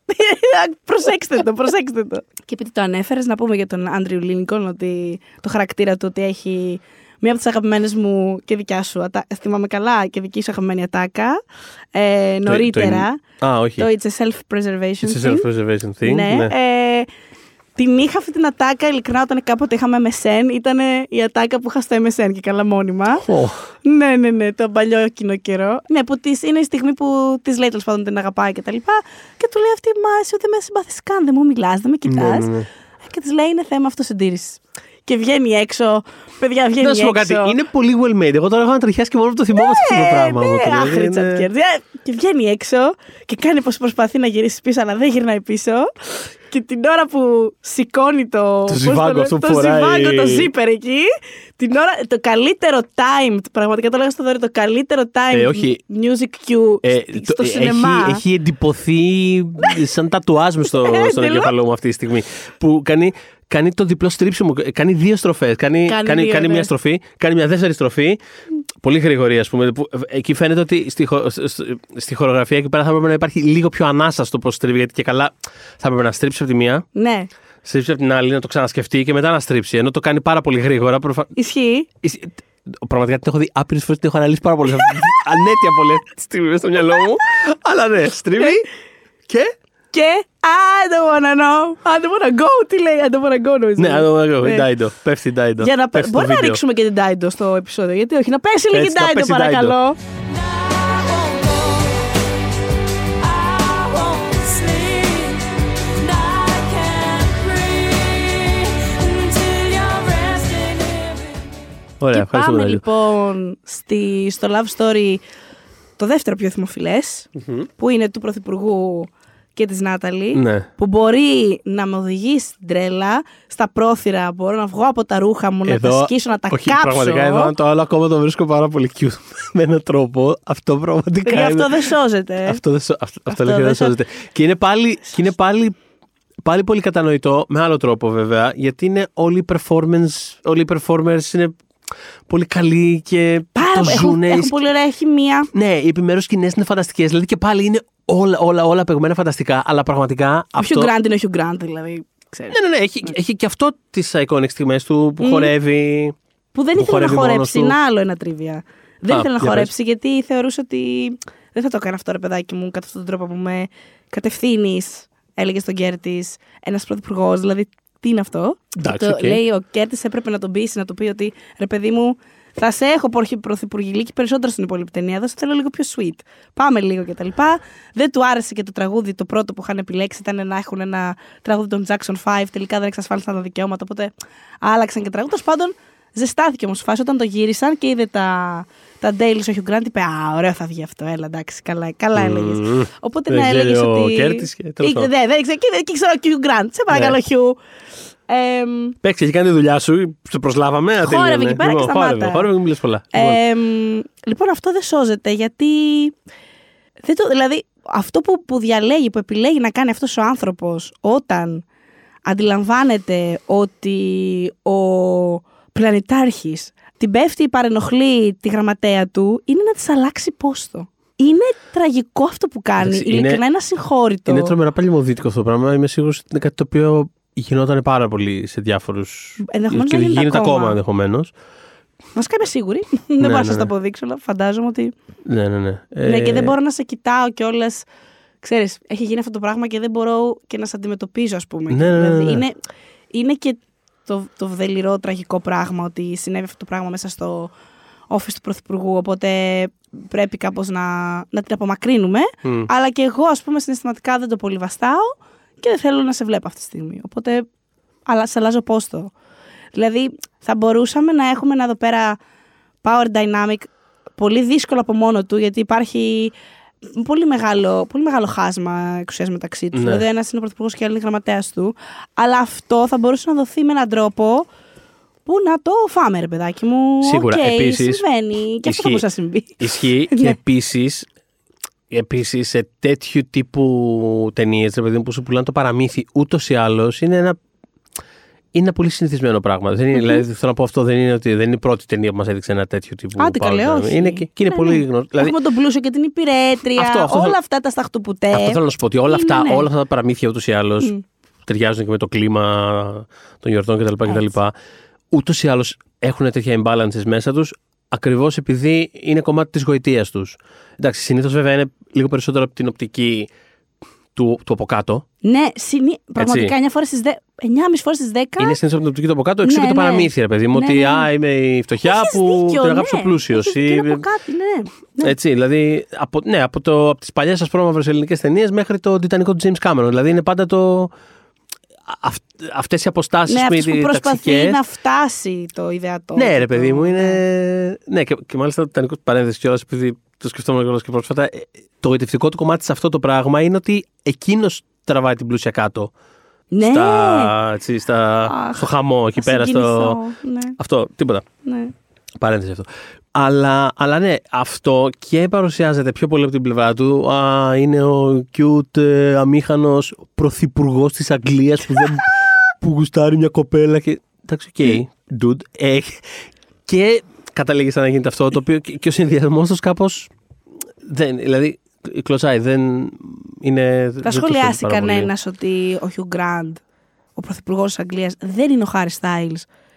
προσέξτε το, προσέξτε το. Και επειδή το ανέφερες, να πούμε για τον Άντριου Λίνικον ότι το χαρακτήρα του ότι έχει μία από τις αγαπημένες μου και δικιά σου, ατα- θυμάμαι καλά, και δική σου αγαπημένη ατάκα. Ε, Το- νωρίτερα. το- Α, όχι. Το It's a self-preservation It's a thing. self-preservation thing. Ναι. ναι. Ε, την είχα αυτή την ατάκα, ειλικρινά, όταν κάποτε είχαμε MSN. Ήταν η ατάκα που είχα στο MSN και καλά μόνιμα. Ω, ναι, ναι, ναι, το παλιό κοινό καιρό. Ναι, που της, είναι η στιγμή που της λέει τέλος πάντων την αγαπάει και τα λοιπά. Και του λέει αυτή, Μα εσύ ούτε με συμπαθείς καν, δεν μου μιλάς, δεν με κοιτάς. ναι, ναι. Και της λέει είναι θέμα αυτοσυντήρησης. Και βγαίνει έξω. Παιδιά, βγαίνει Να σου πω έξω. κάτι, είναι πολύ well made. Εγώ τώρα έχω ανατριχιάσει και μόνο που το θυμόμαστε αυτό το πράγμα. Ναι, μου, ναι, δηλαδή, άχρη είναι- τσατκέρδη. Ε, Και βγαίνει έξω και κάνει πως προσπαθεί να γυρίσει πίσω, αλλά δεν γυρνάει πίσω. Και την ώρα που σηκώνει το. πώς ζιβάγκο λένε, αυτό που το φοράει. ζιβάγκο, το zipper εκεί. Την ώρα, το καλύτερο timed, πραγματικά το λέγα στο δώρο, το καλύτερο timed Ε, όχι. music cue Ε, στο το- σινεμά. Έχει, έχει εντυπωθεί σαν τατουάζ μες στο, Ε, στον εντελώς. εγκέφαλό μου αυτή τη στιγμή. Που κάνει, κάνει το διπλό στρίψιμο. Κάνει δύο στροφές. Κάνει, Κάνει κάνει, δύο, κάνει ναι. μια στροφή, κάνει μια δεύτερη στροφή. Πολύ γρήγορη, ας πούμε. Που, ε, εκεί φαίνεται ότι στη, χο- σ- σ- στη χορογραφία εκεί πέρα θα έπρεπε να υπάρχει λίγο πιο ανάσα στο πώς στρίβει. Γιατί και καλά θα έπρεπε να στρίψει από τη μία, Ναι, στρίψει από την άλλη, να το ξανασκεφτεί και μετά να στρίψει. Ενώ το κάνει πάρα πολύ γρήγορα. Προφα... ισχύει. Εσύ- Πραγματικά την έχω δει άπειρες φορές, την έχω αναλύσει πάρα πολλέ. Ανέτεια πολλές τη στιγμή μες στο μυαλό μου. Αλλά ναι, στρίβει και. Και I don't wanna know. I don't wanna go. Τι λέει, I don't wanna go νομίζω. Ναι, εδώ εγώ, η Ναι. Ντάιντο. Πέφτει η Ντάιντο. Για να Πέφτει το Μπορεί να βίντεο. ρίξουμε και την Ντάιντο στο επεισόδιο. Γιατί όχι, να πέσει λίγη Έτσι, να Ντάιντο, πέσει η παρακαλώ. Ωραία, και ευχαριστούμε πάμε πολύ. λοιπόν στη, στο Love Story το δεύτερο πιο δημοφιλές, που είναι του Πρωθυπουργού και της Νάταλη, Ναι. που μπορεί να με οδηγήσει στην τρέλα, στα πρόθυρα, μπορώ να βγω από τα ρούχα μου, να τα σκίσω, να τα όχι, κάψω. Πραγματικά εδώ, αν το άλλο ακόμα το βρίσκω πάρα πολύ cute με έναν τρόπο. Αυτό πραγματικά. Παιδιά, είναι- αυτό δεν σώζεται. Αυτό δεν, σω- αυτό, αυτό Αυτό αλήθεια δεν δεν σώζεται. Και είναι πάλι, και είναι πάλι, πάλι πολύ κατανοητό, με άλλο τρόπο βέβαια, γιατί είναι όλοι οι performance, όλοι οι performers είναι πολύ καλοί και Πάρα, το έχουν, ζουνε. έχουν πολύ ωραία χημεία. Ναι, οι επιμέρους σκηνές είναι φανταστικές. Δηλαδή και πάλι είναι όλα, όλα, όλα παιγμένα φανταστικά, αλλά πραγματικά Ο αυτό... Hugh Grant είναι ο Hugh Grant, δηλαδή. Ξέρεις. Ναι, ναι, ναι, έχει, έχει και αυτό τις iconic στιγμές του που χορεύει. Που δεν που ήθελε να χορεύει μόνος χορέψει. του. Είναι άλλο ένα τρίβια. Δεν Α, ήθελε να για χορέψει γιατί θεωρούσε ότι δεν θα το έκανε αυτό ρε παιδάκι μου κατά αυτόν τον τρόπο που με κατευθύνεις, έλεγες στον Κέρτης, ένας πρωθυπουργός. Δηλαδή, τι είναι αυτό; Εντάξει, Και το, οκ. Λέει ο Κέρτις έπρεπε να τον πείσει, να του πει ότι ρε παιδί μου, θα σε έχω πρωθυ- πρωθυπουργηλίκη περισσότερο στην υπόλοιπη ταινία. Εδώ σε θέλω λίγο πιο sweet. Πάμε λίγο κτλ. Δεν του άρεσε και το τραγούδι. Το πρώτο που είχαν επιλέξει ήταν να έχουν ένα τραγούδι των Jackson 5. Τελικά δεν εξασφάλισαν τα δικαιώματα. Οπότε άλλαξαν και τραγούδι. Τέλος πάντων, ζεστάθηκε όμως η φάση όταν το γύρισαν και είδε τα, τα dailies ο Hugh Grant. Είπε Α, ωραίο θα βγει αυτό. Έλα, εντάξει, καλά, καλά έλεγες. Μμμ. Οπότε Δεν να ξέρει έλεγε ο ότι. Κέρτις και τέλος Ή- πάντων. Ναι, δεν ήξερε. Και, και ξέρω ο Hugh Grant. Σε παρακαλώ, Ναι. Hugh. Εμ, Παίξει, έχει κάνει τη δουλειά σου, σε προσλάβαμε. Χόρευε ατέλειωνε. εκεί πέρα και Λοιπόν, σταμάτα. Χόρευε, χόρευε, μην μιλες πολλά. Λοιπόν, Εμ, λοιπόν, αυτό δεν σώζεται γιατί. Δεν το, δηλαδή, αυτό που, που διαλέγει, που επιλέγει να κάνει αυτός ο άνθρωπος όταν αντιλαμβάνεται ότι ο πλανητάρχης την πέφτει, παρενοχλεί τη γραμματέα του, είναι να της αλλάξει πόστο. Είναι τραγικό αυτό που κάνει. Εντάξει, είναι- Ειλικρινά είναι ασυγχώρητο. Είναι τρομερά παλιμοδίτικο αυτό το πράγμα. Είμαι σίγουρος ότι είναι κάτι το οποίο γινόταν πάρα πολύ σε διάφορου. Ενδεχομένως και να γίνεται γίνεται ακόμα. ακόμα ενδεχομένως. Βασικά είμαι σίγουρη. δεν Ναι, μπορώ να ναι, σας το ναι. αποδείξω, αλλά φαντάζομαι ότι. Ναι, ναι, ναι. Ναι, και Ε, δεν μπορώ να σε κοιτάω κιόλας ξέρεις, έχει γίνει αυτό το πράγμα και δεν μπορώ και να σε αντιμετωπίζω, ας πούμε. Ναι, ναι, ναι, δηλαδή, ναι. είναι, είναι και το, το δελειρό τραγικό πράγμα ότι συνέβη αυτό το πράγμα μέσα στο office του Πρωθυπουργού, οπότε πρέπει κάπως να, να την απομακρύνουμε. Μμ. Αλλά και εγώ, ας πούμε, συναισθηματικά δεν το πολύ βαστάω και δεν θέλω να σε βλέπω αυτή τη στιγμή. Οπότε, αλλά σε αλλάζω πόστο. Δηλαδή, θα μπορούσαμε να έχουμε ένα εδώ πέρα power dynamic πολύ δύσκολο από μόνο του, γιατί υπάρχει πολύ μεγάλο, πολύ μεγάλο χάσμα εξουσίας μεταξύ του. Ναι. Δηλαδή, ένας είναι ο πρωθυπουργός και άλλο είναι γραμματέας του. Αλλά αυτό θα μπορούσε να δοθεί με έναν τρόπο που να το φάμε, ρε παιδάκι μου. Σίγουρα. Οκ, Επίσης, συμβαίνει. Και αυτό θα ισχύει. μπορούσε να συμβεί. Ισχύει και Ναι. Επίσης. Επίσης, σε τέτοιου τύπου ταινίες, ρε παιδί μου, που σου πουλάνε το παραμύθι, ούτως ή άλλως είναι ένα. Είναι ένα πολύ συνηθισμένο πράγμα. Δεν είναι, δηλαδή, θέλω να πω αυτό δεν είναι ότι δεν είναι η πρώτη ταινία που μας έδειξε ένα τέτοιο τύπου. Άντε, καλέ, power όχι. Είναι και, και είναι Ναι, πολύ ναι. γνωστό. Δηλαδή, Έχουμε τον πλούσιο και την υπηρέτρια. Αυτό, αυτό όλα θέλω- αυτά τα σταχτοπουτέ. αυτό θέλω να σου πω ότι όλα αυτά, Είναι, ναι. όλα αυτά τα παραμύθια ούτως ή άλλως Μμ. ταιριάζουν και με το κλίμα των γιορτών κτλ. κτλ. Έτσι. Ούτως ή άλλως έχουν τέτοια imbalances μέσα τους ακριβώς επειδή είναι κομμάτι της γοητείας τους. Εντάξει, συνήθως βέβαια είναι λίγο περισσότερο από την οπτική του, του από κάτω. Ναι, συνή... πραγματικά 9 φορές στις 10. 9,5 φορέ στις 10. Είναι συνήθως από την οπτική του από κάτω, εξού Ναι, και το ναι. παραμύθι, ρε παιδί μου. Ναι, ότι ναι. α, είμαι η φτωχιά Έχεις που δίκιο, τον αγάπησε ναι. ο πλούσιος. Έχεις δίκιο, είναι από κάτι, ναι. ναι. Έτσι, δηλαδή από, ναι, από, το, από τις παλιές ασπρόμαυρες ελληνικές ταινίες μέχρι το Τιτανικό του James Cameron. Δηλαδή είναι πάντα το... Αυ, αυτές οι αποστάσεις Ναι, με αυτός που οι προσπαθεί ταξικές. να φτάσει το ιδεατό. Ναι, και ρε παιδί το- μου, ναι. είναι. Ναι, και, και μάλιστα το Τιτανικός παρένθεσης κιόλας, επειδή το σκεφτόμουν κιόλας και πρόσφατα. ε, Το γοητευτικό του κομμάτι σε αυτό το πράγμα είναι ότι εκείνος τραβάει την πλούσια κάτω. Ναι. Στα, έτσι, στα, Αχ, στο χαμό, εκεί θα πέρα. Στο... συγκινηθώ, Ναι, Αυτό, τίποτα. ναι. Παρένθεση αυτό. Αλλά, αλλά ναι, αυτό και παρουσιάζεται πιο πολύ από την πλευρά του. Α, είναι ο cute, ε, αμήχανος πρωθυπουργός της Αγγλίας που, δεν, που γουστάρει μια κοπέλα και... Εντάξει, οκ, dude. Ε, και καταλήγει σαν να γίνεται αυτό, το οποίο και, και ο συνδυασμός τους κάπως... Δεν, δηλαδή, κλωτσάει, δεν είναι... δεν Θα το σχολιάσει σώζει πάρα πολύ. κανένας ότι ο Χιου Γκραντ, ο πρωθυπουργός της Αγγλίας, δεν είναι ο Χάρι Στάιλς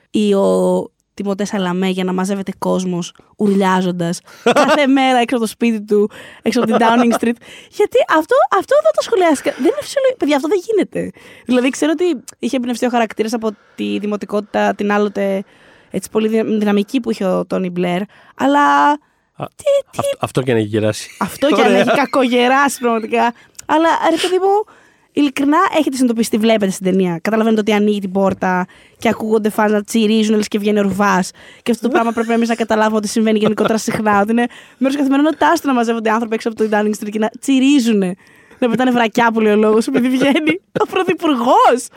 ή ο Τιμοτέ Σαλαμέ για να μαζεύεται κόσμος ουρλιάζοντας κάθε μέρα έξω από το σπίτι του, έξω από την Downing Street. Γιατί αυτό, αυτό δεν το σχολιάσει. κα- Δεν είναι φυσιολογικό. Παιδιά, αυτό δεν γίνεται. Δηλαδή, ξέρω ότι είχε εμπνευστεί ο χαρακτήρας από τη δημοτικότητα την άλλοτε έτσι πολύ δυνα- δυναμική που είχε ο Τόνι Μπλερ. Αλλά Α, αυτό, αυτό και να έχει γεράσει. αυτό και αν Ωραία. έχει κακογεράσει πραγματικά. Αλλά ρε παιδί μου, ειλικρινά έχετε συνειδητοποιήσει τι βλέπετε στην ταινία. Καταλαβαίνετε ότι ανοίγει την πόρτα και ακούγονται φans να τσιρίζουν, λες και βγαίνει ο ρουβάς. Και αυτό το πράγμα πρέπει εμείς να καταλάβουμε ότι συμβαίνει γενικότερα συχνά. Ότι είναι μέρος καθημερινότητά του να μαζεύονται άνθρωποι έξω από το Downing Street και να τσιρίζουν. Να πετάνε βρακιά που λέει ο λόγος, επειδή βγαίνει ο πρωθυπουργός.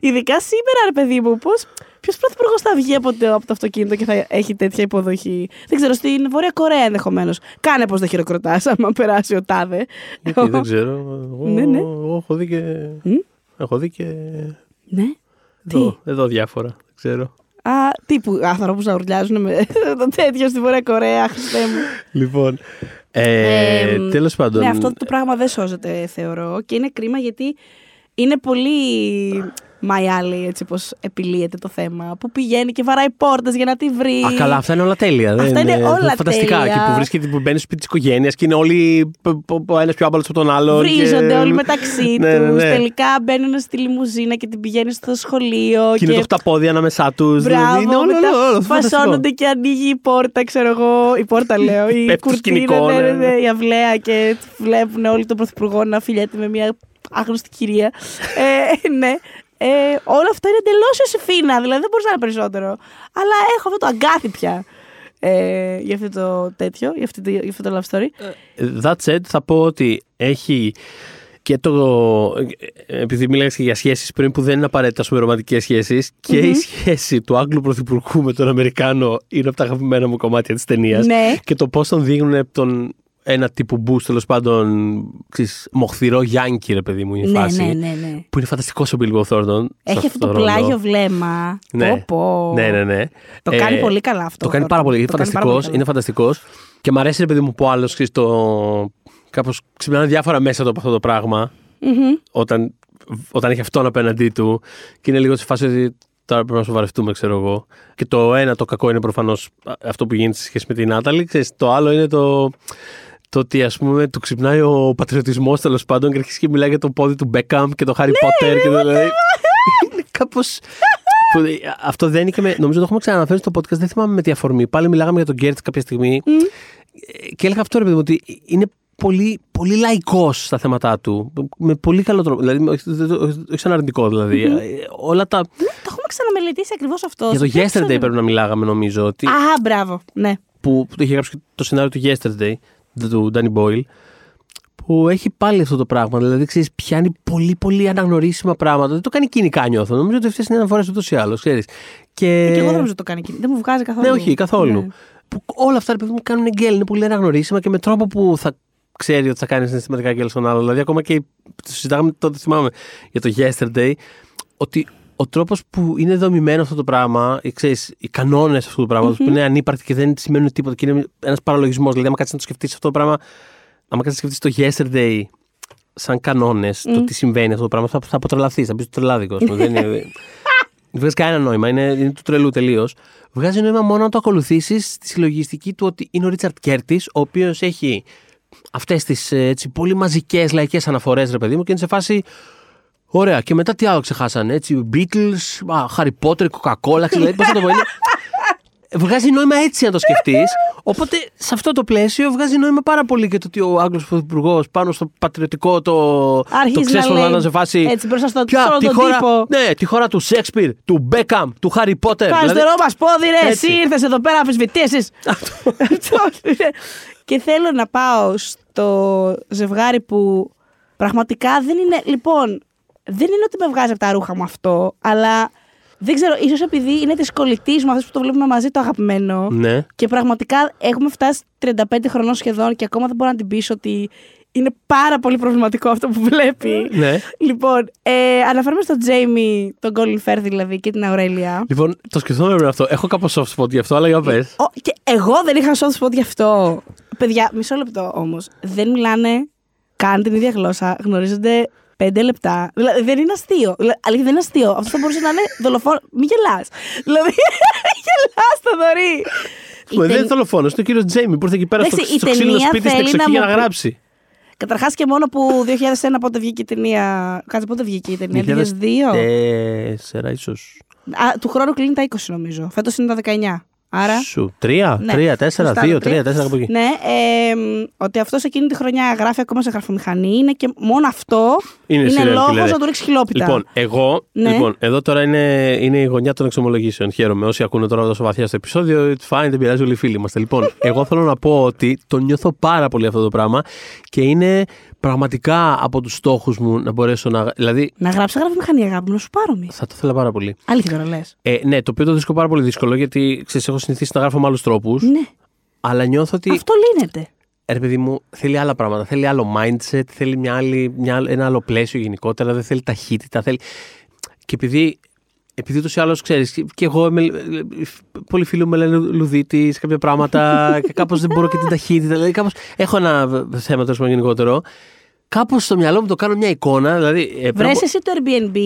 Ειδικά σήμερα, ρε παιδί μου, πώς. Ποιος πρωθυπουργός θα βγει από το, από το αυτοκίνητο και θα έχει τέτοια υποδοχή; Δεν ξέρω, στην Βόρεια Κορέα ενδεχομένως. Κάνε πώς δεν χειροκροτάς, άμα περάσει ο τάδε. Γιατί δεν ξέρω. Εγώ, Ναι, ναι. εγώ έχω δει και. Μμ. Έχω δει και. Ναι. Εδώ, εδώ διάφορα. Δεν ξέρω. Α, τύπου άνθρωπου να ουρλιάζουν με το τέτοιο στη Βόρεια Κορέα, Χριστέ μου. Λοιπόν. Ε, Εμ, Τέλος πάντων. Ναι, αυτό το πράγμα δεν σώζεται, θεωρώ. Και είναι κρίμα γιατί είναι πολύ μαϊάλη έτσι πως επιλύεται το θέμα. Που πηγαίνει και βαράει πόρτες για να τη βρει. Α, καλά, αυτά είναι όλα τέλεια. δεν Αυτά είναι όλα φανταστικά. τέλεια. Εκεί που βρίσκεται, που μπαίνει στο σπίτι της οικογένειας και είναι όλοι ο ένας πιο άμπαλος από τον άλλον. Βρίζονται και... όλοι μεταξύ Ναι, τους. ναι, ναι. Τελικά μπαίνουν στη λιμουζίνα και την πηγαίνει στο σχολείο. Και είναι το χταπόδι ανάμεσά τους. Μπράβο, είναι όλο, μετά όλο, όλο, φανταστικό. φασώνονται και ανοίγει η πόρτα, ξέρω εγώ. Η πόρτα λέω, η Πέφτει το κουρτίνα, σκηνικό, ναι, ναι, ναι, ναι, ναι. η αυλαία και βλέπουν όλοι τον πρωθυπουργό να φιλιέται με μια άγνωστη κυρία. ε, ναι. Ε, όλα αυτά είναι εντελώς Ιωσήφίνα, δηλαδή δεν μπορείς να είναι περισσότερο. Αλλά έχω αυτό το αγκάθι πια. Ε, για αυτό το τέτοιο, για, αυτή, το- για αυτό το love story. That said, θα πω ότι έχει και το. Επειδή μίλαγε και για σχέσεις πριν που δεν είναι απαραίτητα πούμε ρομαντικές σχέσεις, και η σχέση του Άγγλου Πρωθυπουργού με τον Αμερικάνο είναι από τα αγαπημένα μου κομμάτια της ταινίας. Ναι. Και το πώς τον δείχνουν τον ένα τύπου boost τέλος πάντων. Ξέρεις, μοχθηρό Γιάνκι, ρε παιδί μου, η Ναι, φάση. ναι, ναι, ναι. Που είναι φανταστικό ο Bilbo Thornton. σε Έχει αυτό το ρόλο. πλάγιο βλέμμα. Ναι. Πω, πω. Ναι, ναι, ναι. Το Ε, κάνει πολύ καλά αυτό. Το κάνει πάρα πολύ. Είναι Το κάνει πάρα φανταστικός. πολύ καλά. Είναι φανταστικός. Και μ' αρέσει, ρε παιδί μου, που άλλος το. Κάπως ξυπνάνε διάφορα μέσα του από αυτό το πράγμα. Μμμ. Όταν, όταν έχει αυτόν απέναντί του. Και είναι λίγο σε φάση ότι τώρα πρέπει να σοβαρευτούμε, ξέρω εγώ. Και το ένα, το κακό είναι προφανώς αυτό που γίνεται σε σχέση με την Νάταλη. Ξέρεις, το άλλο είναι το. Το ότι ας πούμε του ξυπνάει ο πατριωτισμός τέλος πάντων και αρχίζει και μιλάει για το πόδι του Μπέκαμ και το Χάρι Πότερ. και το δηλαδή. είναι κάπως. αυτό δεν είναι και με. Νομίζω το έχουμε ξαναναφέρει στο podcast, δεν θυμάμαι με τι αφορμή. Πάλι μιλάγαμε για τον Γκέρτ κάποια στιγμή. Και έλεγα αυτό ρε παιδί μου, ότι είναι πολύ, πολύ λαϊκός στα θέματα του. Με πολύ καλό τρόπο. Δηλαδή, όχι όχι σαν αρνητικό δηλαδή. Όλα τα. Το έχουμε ξαναμελετήσει ακριβώς αυτό. Για το Δεν ξέρω. Yesterday πρέπει να μιλάγαμε νομίζω. Ότι, Α, μπράβο. Ναι. που, που το είχε γράψει και το σενάριο του Yesterday, του Danny Boyle, που έχει πάλι αυτό το πράγμα. Δηλαδή, ξέρεις, πιάνει πολύ πολύ αναγνωρίσιμα πράγματα. Δεν το κάνει κοινικά νιώθω. Νομίζω ότι αυτές είναι αναφορές ούτως ή άλλως. Και... Και εγώ δεν νομίζω το κάνει εκείνη. Δεν μου βγάζει καθόλου. Ναι, όχι, καθόλου. Ναι. Που όλα αυτά ρε παιδί μου κάνουν γκέλ, είναι πολύ αναγνωρίσιμα και με τρόπο που θα ξέρει ότι θα κάνει συναισθηματικά γκέλ στον άλλο. Δηλαδή, ακόμα και το συζητάγαμε τότε, θυμάμαι, για το yesterday, ότι ο τρόπος που είναι δομημένο αυτό το πράγμα, ή ξέρεις, οι κανόνες αυτού του πράγματος που είναι ανύπαρκτοι και δεν σημαίνουν τίποτα και είναι ένας παραλογισμός. Δηλαδή, άμα κάτσεις να το σκεφτείς αυτό το πράγμα, άμα κάτσεις να σκεφτείς το yesterday σαν κανόνες, το τι συμβαίνει αυτό το πράγμα, θα, θα αποτρελαθείς, θα πεις το τρελάδικο. ας πούμε. δεν είναι. Δεν βγάζει κανένα νόημα, είναι, είναι του τρελού τελείως. Βγάζει νόημα μόνο να το ακολουθήσεις στη συλλογιστική του ότι είναι ο Ρίτσαρτ Κέρτης, ο οποίος έχει αυτές τις πολύ μαζικές λαϊκές αναφορές, ρε παιδί μου, και είναι σε φάση. Ωραία, και μετά τι άλλο ξεχάσανε, έτσι. Beatles, α, Harry Potter, Coca-Cola, δηλαδή πώς θα το πω. Είναι... Βγάζει νόημα έτσι να το σκεφτείς. Οπότε σε αυτό το πλαίσιο βγάζει νόημα πάρα πολύ και το ότι ο Άγγλος Πρωθυπουργός πάνω στο πατριωτικό το, το Αρχίζει να ξέσπασμα λέει να ήταν σε φάση. έτσι μπροστά στο- Ποια, σε όλο τη τον χώρα, τύπο. Ναι, τη χώρα του Σέξπιρ, του Μπέκαμ, του Χάρι Πότερ. Το αριστερό μας πόδι, ρε! Έτσι. Εσύ ήρθες εδώ πέρα να αμφισβητήσεις. και θέλω να πάω στο ζευγάρι που πραγματικά δεν είναι. Λοιπόν, δεν είναι ότι με βγάζει από τα ρούχα μου αυτό, αλλά δεν ξέρω, ίσως επειδή είναι τη κολλητή μου, αυτό που το βλέπουμε μαζί το αγαπημένο. Ναι. Και πραγματικά έχουμε φτάσει 35 χρονών σχεδόν και ακόμα δεν μπορώ να την πείσω ότι είναι πάρα πολύ προβληματικό αυτό που βλέπει. Ναι. Λοιπόν, ε, αναφέρομαι στον Τζέιμι, τον Colin Firth δηλαδή και την Αουρέλια. Λοιπόν, το σκεφτόμαι με αυτό. Έχω κάπως soft spot γι' αυτό, αλλά για πες. Ο, και εγώ δεν είχα soft spot γι' αυτό. Παιδιά, μισό λεπτό όμως. Δεν μιλάνε καν την ίδια γλώσσα. Γνωρίζονται πέντε λεπτά. Δηλαδή δεν είναι αστείο. Δηλαδή, αλήθεια δεν είναι αστείο. Αυτό θα μπορούσε να είναι δολοφόνο. Μη γελάς. Δηλαδή, γελάς το δωρή. Δεν είναι δολοφόνος, είναι ο κύριος Τζέιμι που ήρθε εκεί πέρα στο, Εντάξει, η στο ξύλο ταινία σπίτι στην θέλει εξοχή να για να μου πει- γράψει. Καταρχάς και μόνο που 2001 πότε βγήκε η ταινία. Κάτσε πότε βγήκε η ταινία; 2002. Τέσσερα, ίσως. Α, του χρόνου κλείνει τα 20 νομίζω. Φέτος είναι τα 19. Άρα. Σου. Τρία, Ναι. τρία, τέσσερα, Σωστά, δύο, τρία. τρία, τέσσερα από εκεί. Ναι, ε, μ, ότι αυτός εκείνη τη χρονιά γράφει ακόμα σε γραφομηχανή είναι και μόνο αυτό Είναι είναι, serial λόγος killer. να του ρίξει χιλόπιτα. Λοιπόν, εγώ. Ναι. Λοιπόν, εδώ τώρα είναι, είναι η γωνιά των εξομολογήσεων. Χαίρομαι. Όσοι ακούνε τώρα τόσο βαθιά στο επεισόδιο, it's fine, δεν πειράζει, όλοι οι φίλοι είμαστε. Λοιπόν, εγώ θέλω να πω ότι το νιώθω πάρα πολύ αυτό το πράγμα και είναι πραγματικά από τους στόχους μου να μπορέσω να. Δηλαδή, Να γράψει γραφομηχανή, αγάπη μου, να σου πάρω μη. θα το ήθελα πάρα πολύ. Αλήθεια τώρα λες. Ε, ναι, το οποίο το βρίσκω πάρα πολύ δύσκολο γιατί ξέρεις, έχω συνηθίσει να γράφω με άλλους τρόπους. Ναι, Αλλά νιώθω ότι. αυτό λύνεται. Ρε παιδί μου, θέλει άλλα πράγματα. Θέλει άλλο mindset, θέλει μια άλλη, μια, άλλη- ένα άλλο πλαίσιο γενικότερα, δεν θέλει ταχύτητα. Θέλει... Και επειδή, επειδή ούτως ή άλλως ξέρεις, και εγώ είμαι, πολλοί φίλοι μου με λένε λουδίτη σε κάποια πράγματα και κάπως δεν μπορώ και την ταχύτητα. Δηλαδή, κάπως, έχω ένα θέμα τέλος πάντων γενικότερο. Κάπως στο μυαλό μου το κάνω μια εικόνα. Δηλαδή, ε, πρέπει Βρες να- εσύ το Airbnb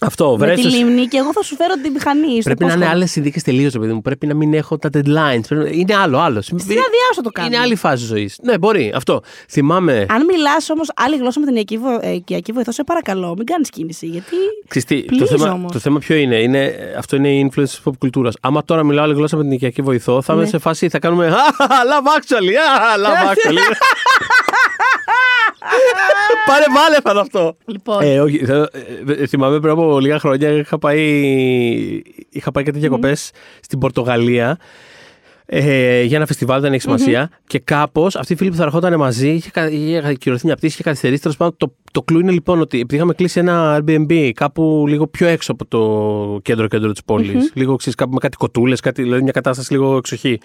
Αυτό, με βρες τη το- λίμνη και εγώ θα σου φέρω την μηχανή. στο Πρέπει να είναι υπόσχομαι. άλλες συνθήκες τελείως, παιδί μου. Πρέπει να μην έχω τα deadlines. Πρέπει να- Είναι άλλο, άλλο. Στην άδειά σου το κάνω. Είναι άλλη φάση ζωής. Ναι, μπορεί. Αυτό. Θυμάμαι. Αν μιλάς όμως άλλη γλώσσα με την οικιακή, βο... ε, οικιακή βοηθό, σε παρακαλώ, μην κάνεις κίνηση. Γιατί. Ξυστή, το, Please θέμα, όμως. το θέμα ποιο είναι, είναι, αυτό είναι η influence τη pop κουλτούρα. Άμα τώρα μιλάω άλλη γλώσσα με την οικιακή βοηθό, θα είμαι Ναι. σε φάση, θα κάνουμε. «Α, Love actually! α, Love actually! Πάρε βάλε πάνω αυτό. Λοιπόν. Ε, όχι, θέλω- ε, ε, θυμάμαι πριν από λίγα χρόνια είχα πάει, είχα πάει κάτι διακοπές στην Πορτογαλία ε, για ένα φεστιβάλ, δεν έχει σημασία. Και κάπως αυτοί οι φίλοι που θα ερχόταν μαζί είχε, κα- είχε κυρωθεί μια πτήση, είχε καθυστερήσει. Τέλος πάντων, το, το κλου είναι λοιπόν ότι επειδή είχαμε κλείσει ένα Airbnb κάπου λίγο πιο έξω από το κέντρο-κέντρο της πολη λίγο ξέρεις, κάπου με κάτι κοτούλες, κάτι, δηλαδή μια κατάσταση λίγο εξοχή.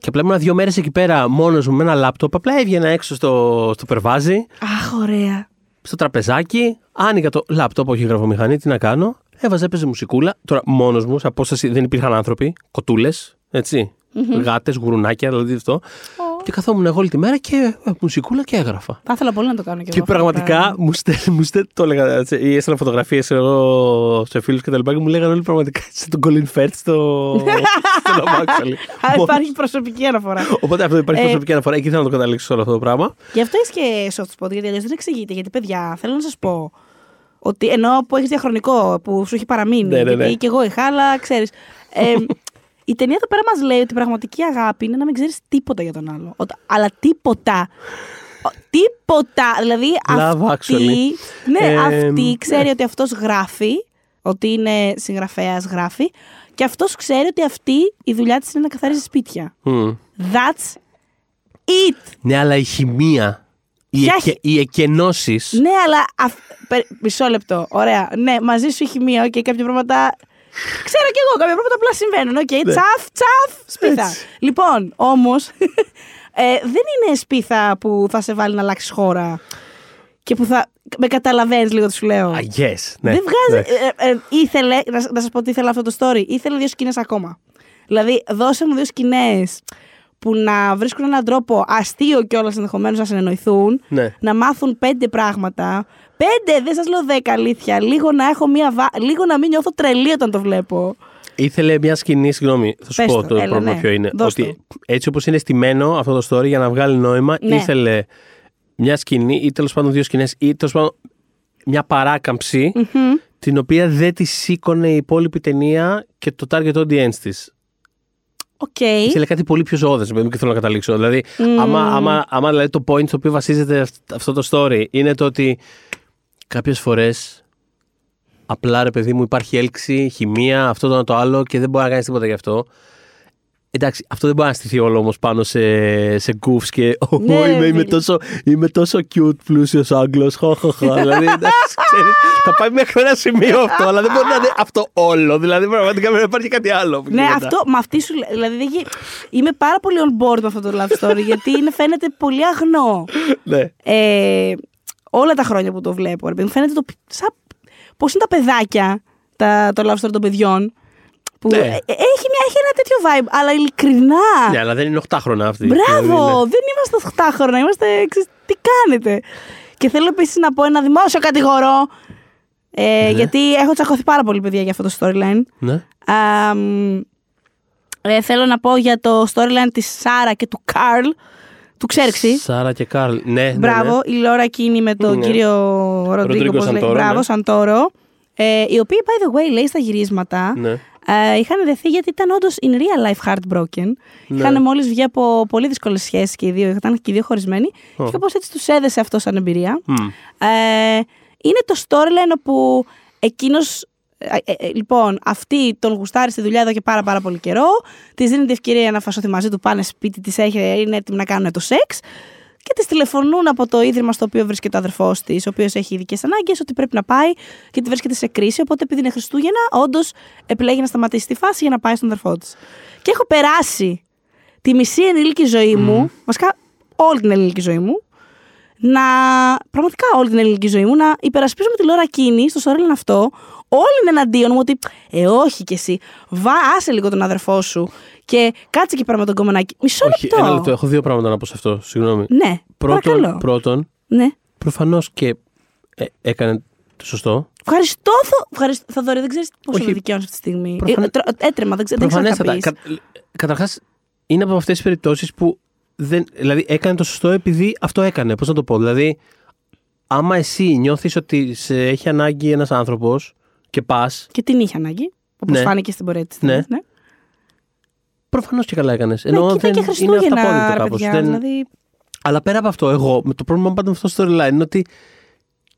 Και απλά ήμουν δύο μέρες εκεί πέρα μόνος μου με ένα λάπτοπ. Απλά έβγαινα έξω στο, στο περβάζι Αχ, ωραία. στο τραπεζάκι, άνοιγα το λάπτοπ, όχι γραφομηχανή, τι να κάνω. Έβαζα, έπαιζε μουσικούλα. Τώρα μόνος μου, σε απόσταση δεν υπήρχαν άνθρωποι, κοτούλες, έτσι. Γάτες, γουρουνάκια, δηλαδή αυτό. Και καθόμουν εγώ όλη τη μέρα και ε, μουσικούλα και έγραφα. Θα ήθελα πολύ να το κάνω και, Και εγώ αυτό το πραγματικά πράγμα. μου στέλνει, μου στέλνει, το έλεγα, έτσι, ή έστελνα φωτογραφίες εγώ σε φίλους και τα λοιπά και μου λέγανε όλοι πραγματικά είσαι τον Colin Firth στο, στο Love Actually. Α, Μόνος. υπάρχει προσωπική αναφορά. Οπότε αυτό υπάρχει Ε, προσωπική αναφορά. Εκεί θέλω να το καταλήξω όλο αυτό το πράγμα. Γι' αυτό έχεις και soft spot, γιατί αλλιώς δεν εξηγείται. Γιατί, παιδιά, θέλω να σας πω ότι ενώ που έχεις διαχρονικό, που σου έχει παραμείνει. Ναι, ναι, ναι. Γιατί και εγώ είχα, αλλά ξέρεις. Ε, η ταινία εδώ πέρα μας λέει ότι η πραγματική αγάπη είναι να μην ξέρεις τίποτα για τον άλλο. Οτα- αλλά τίποτα. Ο- Τίποτα. Δηλαδή Love αυτή. Actually. Ναι, Ε, αυτή ξέρει ναι. ότι αυτός γράφει, ότι είναι συγγραφέας, γράφει. Και αυτός ξέρει ότι αυτή η δουλειά της είναι να καθαρίζει σπίτια. Μμ. That's it. Ναι, αλλά η χημεία, οι, Ποια εκε, χη- οι εκκενώσεις, Ναι, αλλά. αφ- πε- Μισό λεπτό. Ωραία. Ναι, μαζί σου έχει μία και κάποια πράγματα. Ξέρω κι εγώ, κάποια πράγματα απλά συμβαίνουν. Οκ, Ναι. τσαφ, τσαφ, σπίθα. Έτσι. Λοιπόν, όμως, ε, δεν είναι σπίθα που θα σε βάλει να αλλάξεις χώρα και που θα. Με καταλαβαίνεις λίγο τι σου λέω. I guess. Ναι, δεν βγάζει. ναι. Ε, ε, ήθελε. Να, να σας πω τι ήθελε αυτό το story. Ήθελε δύο σκηνές ακόμα. Δηλαδή, δώσε μου δύο σκηνές που να βρίσκουν έναν τρόπο αστείο κιόλας ενδεχομένως να συνεννοηθούν Ναι. να μάθουν πέντε πράγματα. Πέντε, δεν σας λέω δέκα αλήθεια. Λίγο να έχω μία βα... Λίγο να μην νιώθω τρελή όταν το βλέπω. Ήθελε μια σκηνή, συγγνώμη, θα σου Πες πω το, το έλα, πρόβλημα ναι. ποιο είναι. Δώσ' ότι το. έτσι όπως είναι στημένο αυτό το story για να βγάλει νόημα, Ναι. ήθελε μια σκηνή ή τέλος πάντων δύο σκηνές ή τέλος πάντων μια παράκαμψη την οποία δεν τη σήκωνε η υπόλοιπη ταινία και το target audience της. Οκ. Ήθελε κάτι πολύ πιο ζώδε, παιδί μου, και θέλω να καταλήξω. Δηλαδή, άμα, άμα, άμα δηλαδή, το point στο οποίο βασίζεται αυ- αυτό το story είναι το ότι κάποιες φορές απλά ρε παιδί μου υπάρχει έλξη, χημεία, αυτό το ένα το άλλο και δεν μπορεί να κάνεις τίποτα γι' αυτό. Εντάξει, αυτό δεν μπορεί να στηθεί όλο όμως πάνω σε, σε goofs και «Ω, Ναι, είμαι, είμαι, φίλε. τόσο, είμαι τόσο cute, πλούσιος Άγγλος. δηλαδή, εντάξει, ξέρεις, θα πάει μέχρι ένα σημείο αυτό, αλλά δεν μπορεί να είναι αυτό όλο. Δηλαδή, πραγματικά πρέπει να υπάρχει κάτι άλλο. που Ναι, γίνεται. αυτό, με αυτή σου. λέ- Δηλαδή, δεν γι- είμαι πάρα πολύ on board με αυτό το love story γιατί είναι, φαίνεται πολύ αγνό. Ναι. Ε, όλα τα χρόνια που το βλέπω, ρε παιδί μου, φαίνεται το. Σαν, Πώς είναι τα παιδάκια, τα, το love story των παιδιών. Που Ναι. ε, ε, έχει, μια, έχει ένα τέτοιο vibe, αλλά ειλικρινά. Ναι, αλλά δεν είναι 8χρονα αυτή. Μπράβο! Δηλαδή, ναι. Δεν είμαστε 8χρονα, είμαστε. ξέρεις, τι κάνετε. Και θέλω επίσης να πω ένα δημόσιο κατηγορό. Ε, Γιατί έχω τσακωθεί πάρα πολύ, παιδιά, για αυτό το storyline. Ναι. Α, μ, ε, θέλω να πω για το storyline της Σάρα και του Καρλ. Του ξέρξεις. Σάρα και Καρλ. Ναι, ναι, Μπράβο, ναι. η Λόρα εκείνη με τον Ναι. κύριο Ροντρίγκο. Ροντρίγκο πώς λέει. Σαντόρο, Μπράβο, ναι. Σαντόρο. Ε, οι οποίοι, by the way, λέει στα γυρίσματα, Ναι. ε, είχαν δεθεί γιατί ήταν όντως in real life heartbroken. Ναι. Είχαν μόλις βγει από πολύ δύσκολες σχέσεις και οι δύο, ήταν και οι δύο χωρισμένοι. Ω. Και κάπως έτσι τους έδεσε αυτό σαν εμπειρία. Μμ. Ε, είναι το storyline όπου εκείνος. Λοιπόν, αυτή τον γουστάρει στη δουλειά εδώ και πάρα, πάρα πολύ καιρό. Της δίνει την ευκαιρία να φασωθεί μαζί του, πάνε σπίτι της, είναι έτοιμοι να κάνουν το σεξ. Και της τηλεφωνούν από το ίδρυμα στο οποίο βρίσκεται ο αδερφός της, ο οποίος έχει ειδικές ανάγκες, ότι πρέπει να πάει και τη βρίσκεται σε κρίση. Οπότε, επειδή είναι Χριστούγεννα, όντως επιλέγει να σταματήσει τη φάση για να πάει στον αδερφό της. Και έχω περάσει τη μισή ενήλικη ζωή μου, βασικά όλη την ενήλικη ζωή μου, να. πραγματικά όλη την ελληνική ζωή μου, να υπερασπίζομαι τη Λόρα εκείνη στο storyline αυτό. Όλοι είναι εναντίον μου ότι. Ε, όχι κι εσύ. Βά, άσε λίγο τον αδερφό σου και κάτσε εκεί πέρα με τον κομμενάκι. Μισό Όχι, λεπτό. ένα λεπτό. Έχω δύο πράγματα να πω σε αυτό. Συγγνώμη. Ναι, Πρώτον, παρακαλώ. πρώτον Ναι. προφανώς και ε, έκανε το σωστό. Ευχαριστώ, Θο... Ευχαριστώ, Θοδωρή, δεν ξέρεις πόσο Όχι. με δικαιώνεις αυτή τη στιγμή. Προφανέ- Ε, τρο- έτρεμα, δεν, ξέ- δεν ξέρω τι θα Προφανέστατα. πεις. Κα, Καταρχάς, είναι από αυτές τις περιπτώσεις που. Δεν, δηλαδή, έκανε το σωστό επειδή αυτό έκανε. Πώς να το πω. Δηλαδή, άμα εσύ νιώθεις ότι σε έχει ανάγκη ένας άνθρωπος και πα, Και την είχε ανάγκη, όπως Ναι. φάνηκε στην πορεία της. Ναι. Ναι. ναι. προφανώς και καλά έκανες. Ναι, Ενώ και ήταν δεν και είναι Χριστούγεννα, αυταπόδεικτο ρε κάπως. παιδιά. Δεν... Δηλαδή, Αλλά πέρα από αυτό, εγώ με το πρόβλημα μου πάντα με αυτό το storyline είναι ότι.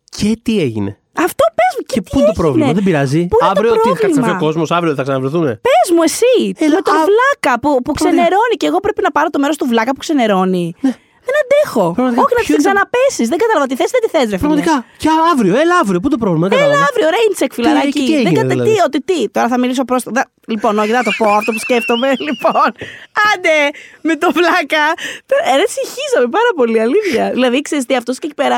Και τι έγινε. Αυτό πες μου. Και, Και τι πού είναι το έγινε; πρόβλημα, δεν πειράζει. Πού είναι το αύριο τι θα πρόβλημα; ξαναφεί ο κόσμος, αύριο θα ξαναβρεθούμε. Πες μου εσύ, Έλα, με τον α- βλάκα που, που ξενερώνει και εγώ πρέπει να πάρω το μέρος του βλάκα που ξενερώνει. Ναι. Δεν αντέχω. Πραγματικά, Όχι να ποιο τη είναι το- ξαναπέσεις. Δεν κατάλαβα τι θες, δεν τη θες, ρε φίλε. Πραγματικά. Και αύριο, έλα αύριο. Πού το πρόβλημα, δεν Έλα κατάλαβα. αύριο, ρέιντσεκ, φιλαράκι. τι έγινε, δεν κατα... δηλαδή; Τι, ότι τι. Τώρα θα μιλήσω προς. Θα... Λοιπόν, όχι, δεν θα το πω αυτό που σκέφτομαι. Λοιπόν, άντε με το βλάκα. Τώρα, Ε, ρε, συγχύζομαι πάρα πολύ, αλήθεια. δηλαδή, ξέρεις τι, αυτός και εκεί πέρα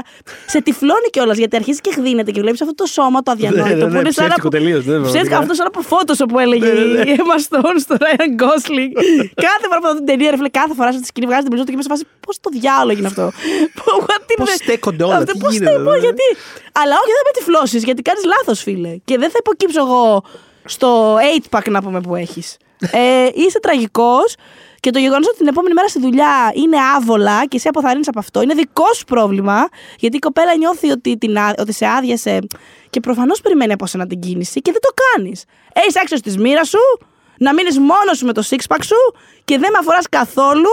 σε τυφλώνει κιόλας γιατί αρχίζει και χδίνεται και βλέπεις αυτό το σώμα το Ναι, αδιανόητο ναι, που ναι, είναι σαν ψεύτικο από. τελείως, ναι, Ψεύτικο, πραγματικά. αυτός σαν από φώτοσο που έλεγε η Emma Stone στο Ryan Gosling. κάθε φορά που θα δω την ταινία, ρε φίλε, κάθε φορά στη σκηνή βγάζει την πλούζα του και είμαι σε φάση πώς το διάλογο έγινε αυτό. What in Πώς the- στέκονται όλα, Αυτό, τι πώς γίνεται, στέ- πώς, δηλαδή. γιατί. Αλλά όχι, δεν θα με τυφλώσεις, γιατί κάνεις λάθος, φίλε. Και δεν θα υποκύψω εγώ στο 8-pack να πούμε που έχεις. Ε, είσαι τραγικός και το γεγονός ότι την επόμενη μέρα στη δουλειά είναι άβολα και εσύ αποθαρρύνεις από αυτό είναι δικό σου πρόβλημα. Γιατί η κοπέλα νιώθει ότι, την, ά- ότι σε άδειασε και προφανώς περιμένει από σένα την κίνηση και δεν το κάνεις. Έχεις άξιος της μοίρας σου, να μείνεις μόνος σου με το six pack σου και δεν με αφοράς καθόλου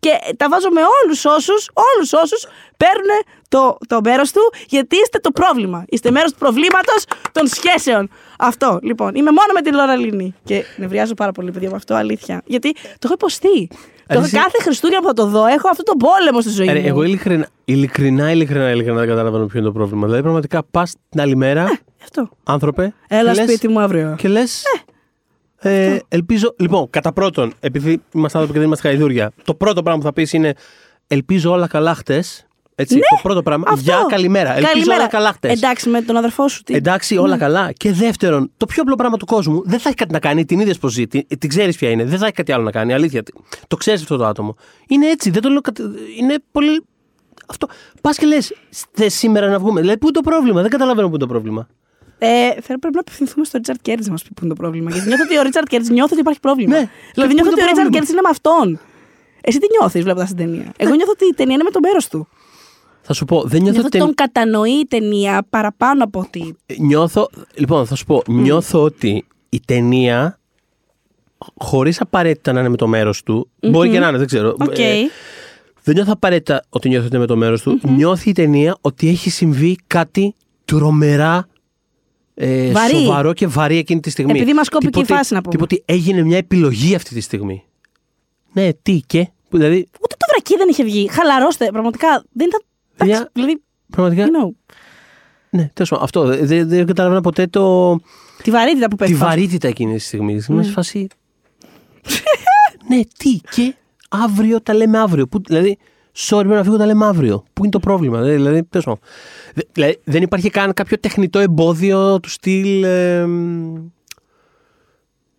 και τα βάζω με όλους όσους, όλους όσους παίρνουν το, το μέρος του γιατί είστε το πρόβλημα. Είστε μέρος του προβλήματος των σχέσεων. Αυτό, λοιπόν. Είμαι μόνο με τη Λόρα Λίνη. Και νευριάζω πάρα πολύ, παιδιά, με αυτό, αλήθεια. Γιατί το έχω υποστεί. Το εσύ- κάθε Χριστούγεννα που θα το δω, έχω αυτό το πόλεμο στη ζωή Ε, ρε, μου. εγώ ειλικρινά, ειλικρινά, ειλικρινά, ειλικρινά δεν καταλαβαίνω ποιο είναι το πρόβλημα. Δηλαδή, πραγματικά πας την άλλη μέρα, Αυτό. άνθρωπε. Έλα και λες- σπίτι μου αύριο. Και λες. Ε, ελπίζω. Λοιπόν, κατά πρώτον, επειδή είμαστε άνθρωποι και δεν είμαστε χαϊδούρια, το πρώτο πράγμα που θα πεις είναι Ελπίζω όλα καλά χτες. Έτσι, το πρώτο πράγμα. Ναι, Αυτό. Για καλημέρα. Ελπίζω Καλημέρα. όλα καλά χτες. Εντάξει, με τον αδερφό σου. Τι... Εντάξει, όλα καλά. Και δεύτερον, το πιο απλό πράγμα του κόσμου δεν θα έχει κάτι να κάνει. Την είδε πώς ζει. Την, την ξέρεις ποια είναι. Δεν θα έχει κάτι άλλο να κάνει. Αλήθεια. Το ξέρεις αυτό το άτομο. Είναι έτσι. Δεν το λέω. κατα- Είναι πολύ. Αυτό. Πας και λες, θες σήμερα να βγούμε. Δηλαδή, πού είναι το πρόβλημα; Δεν καταλαβαίνω πού είναι το πρόβλημα. Ε, θα πρέπει να απευθυνθούμε στο Richard Curtis να μας πει πού είναι το πρόβλημα. Γιατί νιώθω ότι ο Richard Curtis νιώθει ότι υπάρχει πρόβλημα. Ναι. Δηλαδή Και πού νιώθω είναι ότι το ο Richard πρόβλημα; Curtis είναι με αυτόν. Εσύ τι νιώθεις βλέποντας την ταινία; Εγώ νιώθω ότι η ταινία είναι με το μέρο του. Θα σου πω, δεν νιώθω Νιώθω ότι ότι. τον κατανοεί η ταινία παραπάνω από ότι. Νιώθω. Λοιπόν, θα σου πω. Νιώθω ότι η ταινία. Χωρίς απαραίτητα να είναι με το μέρος του. Μπορεί και να είναι, δεν ξέρω. Οκ. Ε, δεν νιώθω απαραίτητα ότι νιώθει ότι είναι με το μέρος του. Νιώθει η ταινία ότι έχει συμβεί κάτι τρομερά ε, Βαρύ. σοβαρό και βαρύ εκείνη τη στιγμή. Επειδή μας κόπηκε η Τίποτε- φάση, να πούμε. τίποτε έγινε μια επιλογή αυτή τη στιγμή. Ναι, τι και. Που, Δηλαδή, Ούτε το βρακί δεν είχε βγει. Χαλαρώστε. Πραγματικά δεν ήταν. Παιδιά, εντάξει, Δηλαδή, πραγματικά. you know, Ναι, τέλος πάντων. Αυτό. Δεν δεν- δεν καταλαβαίνω ποτέ το. τη βαρύτητα που τη πέφτει. βαρύτητα εκείνης της στιγμής. Είμαι σε φάση. ναι, τι και αύριο τα λέμε αύριο. Που, δηλαδή, sorry, πρέπει να φύγω τα λέμε αύριο. Πού είναι το πρόβλημα. Δηλαδή, δηλαδή, τέλος πάντων. Δε- δηλαδή, δεν υπάρχει καν κάποιο τεχνητό εμπόδιο του στυλ. ε, μ,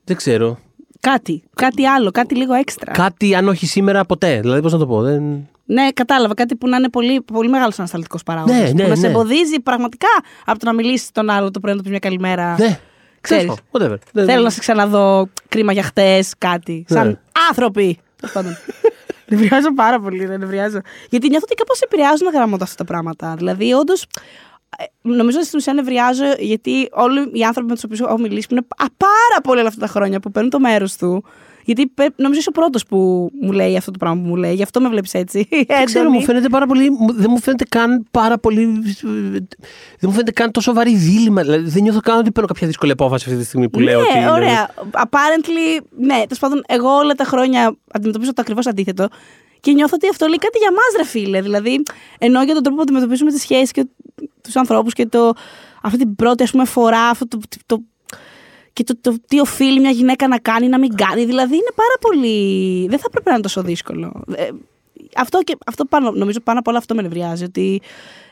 δεν ξέρω. Κάτι. Κάτι άλλο. Κάτι λίγο έξτρα. Κάτι αν όχι σήμερα ποτέ. Δηλαδή, πώς να το πω. Δεν... Ναι, κατάλαβα. Κάτι που να είναι πολύ, πολύ μεγάλος ανασταλτικός παράγοντας. Ναι, ναι, που να σε ναι. εμποδίζει πραγματικά από το να μιλήσεις τον άλλο το πρωί να του πεις μια καλημέρα. Ναι, Ξέρεις. τέλος πάντων, whatever. Δεν- Θέλω να σε ξαναδώ κρίμα για χτες, κάτι. Σαν Ναι. άνθρωποι. Τέλος πάντων. Νευριάζω πάρα πολύ, δεν νευριάζω. Γιατί νιώθω ότι κάπως επηρεάζουν γραμμότα αυτά τα πράγματα. Δηλαδή, όντως. Νομίζω ότι στην ουσία νευριάζω γιατί όλοι οι άνθρωποι με τους οποίους έχω μιλήσει που είναι πα- πάρα πολύ όλα αυτά τα χρόνια που παίρνουν το μέρος του. Γιατί πε- νομίζω είσαι ο πρώτος που μου λέει αυτό το πράγμα που μου λέει. Γι' αυτό με βλέπεις έτσι. Δεν ξέρω, μου φαίνεται πάρα πολύ. μου- Δεν μου φαίνεται καν πάρα πολύ. Δεν μου φαίνεται καν τόσο βαρύ δίλημα. Δηλαδή, δεν νιώθω καν ότι παίρνω κάποια δύσκολη απόφαση αυτή τη στιγμή που λέω ναι, ότι. είναι- ωραία. Apparently, ναι, τέλος πάντων, εγώ όλα τα χρόνια αντιμετωπίζω το ακριβώς αντίθετο. Και νιώθω ότι αυτό λέει κάτι για μας, ρε φίλε. Δηλαδή, ενώ για τον τρόπο που αντιμετωπίζουμε τις σχέσεις και τους ανθρώπους και το, αυτή την πρώτη ας πούμε, φορά, αυτό το, το, και το, το, τι οφείλει μια γυναίκα να κάνει, να μην κάνει. Δηλαδή, είναι πάρα πολύ. Δεν θα πρέπει να είναι τόσο δύσκολο. Ε, αυτό, και, αυτό πάνω, νομίζω πάνω απ' όλα αυτό με νευριάζει. Ότι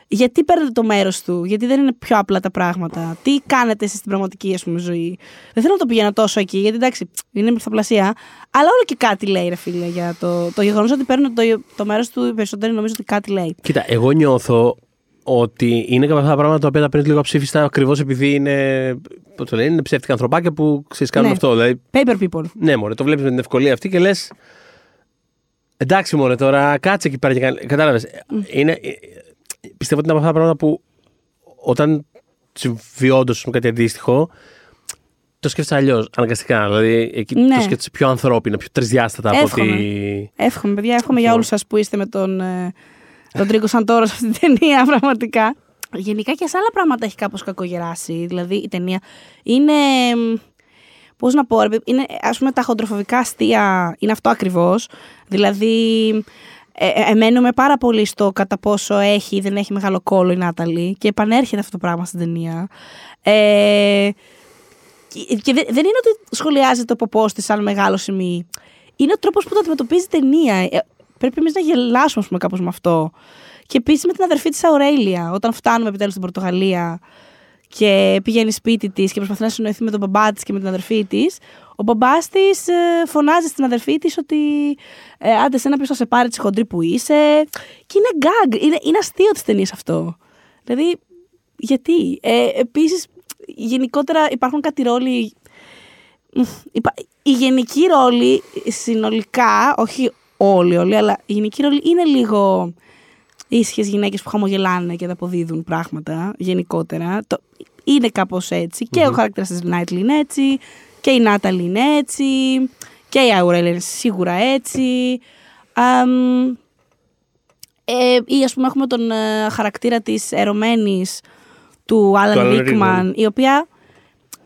γιατί παίρνετε το μέρος του, γιατί δεν είναι πιο απλά τα πράγματα. Τι κάνετε εσείς στην πραγματική ας πούμε, ζωή. Δεν θέλω να το πηγαίνω τόσο εκεί, γιατί εντάξει, είναι μυθοπλασία. Αλλά όλο και κάτι λέει, ρε φίλε, για το, το γεγονός ότι παίρνουν το, το μέρος του οι περισσότεροι νομίζω ότι κάτι λέει. Κοίτα, εγώ νιώθω ότι είναι κάποια αυτά τα πράγματα τα οποία τα παίρνει λίγο αψήφιστα ακριβώς επειδή είναι. Πώς το λένε, είναι ψεύτικα ανθρωπάκια που ξέρεις κάνουν Ναι. αυτό. Δηλαδή, Paper people. ναι, μωρέ, το βλέπεις με την ευκολία αυτή και λες. Εντάξει, μωρέ, τώρα κάτσε εκεί πέρα και κάνει. Κατάλαβες. Είναι, ε, πιστεύω ότι είναι από αυτά τα πράγματα που όταν συμβεί όντως κάτι αντίστοιχο, το σκέφτεσαι αλλιώς, αναγκαστικά. Δηλαδή, εκεί Ναι. το σκέφτεσαι πιο ανθρώπινα, πιο τρισδιάστατα από Εύχομαι. ότι. Εύχομαι, παιδιά, εύχομαι για όλους σας που είστε με τον ε, Ροντρίγκο Σαντόρος σε αυτή την ταινία, πραγματικά. Γενικά και σε άλλα πράγματα έχει κάπως κακογεράσει. Δηλαδή η ταινία είναι. Πώς να πω, ρε, παιδί, είναι ας πούμε τα χοντροφοβικά αστεία, είναι αυτό ακριβώς. Δηλαδή ε, ε, εμένουμε πάρα πολύ στο κατά πόσο έχει ή δεν έχει μεγάλο κόλλο η Νάταλη και επανέρχεται αυτό το πράγμα στην ταινία. Ε, και και δεν, δεν είναι ότι σχολιάζεται ο ποπό της σαν μεγάλο σημείο. Είναι ο τρόπος που το αντιμετωπίζει η ταινία. Ε, πρέπει εμείς να γελάσουμε, ας πούμε, κάπως με αυτό. Και επίσης με την αδερφή της Αουρέλια, όταν φτάνουμε επιτέλους στην Πορτογαλία και πηγαίνει σπίτι της και προσπαθεί να συνοηθεί με τον μπαμπά της και με την αδερφή της. Ο μπαμπάς της φωνάζει στην αδερφή της ότι ε, άντε σένα ποιος θα σε πάρει τη χοντρή που είσαι. Και είναι γκάγκ. Είναι, είναι αστείο της ταινίας αυτό. Δηλαδή, γιατί; Ε, Επίσης, γενικότερα υπάρχουν κάτι ρόλοι. Μμ, υπα- Οι γυναικείοι ρόλοι συνολικά, όχι όλοι όλοι, αλλά οι γυναικείοι ρόλοι είναι λίγο ήσυχες γυναίκες που χαμογελάνε και τα αποδίδουν πράγματα γενικότερα. Το, είναι κάπως έτσι. Και ο χαρακτήρας της Νάιτλ είναι έτσι. Και η Νάταλ είναι έτσι. Και η Αουρέλ είναι σίγουρα έτσι. Αμ, ε, ή ας πούμε έχουμε τον ε, χαρακτήρα της ερωμένης του Άλαν Alan Ρίκμαν, η οποία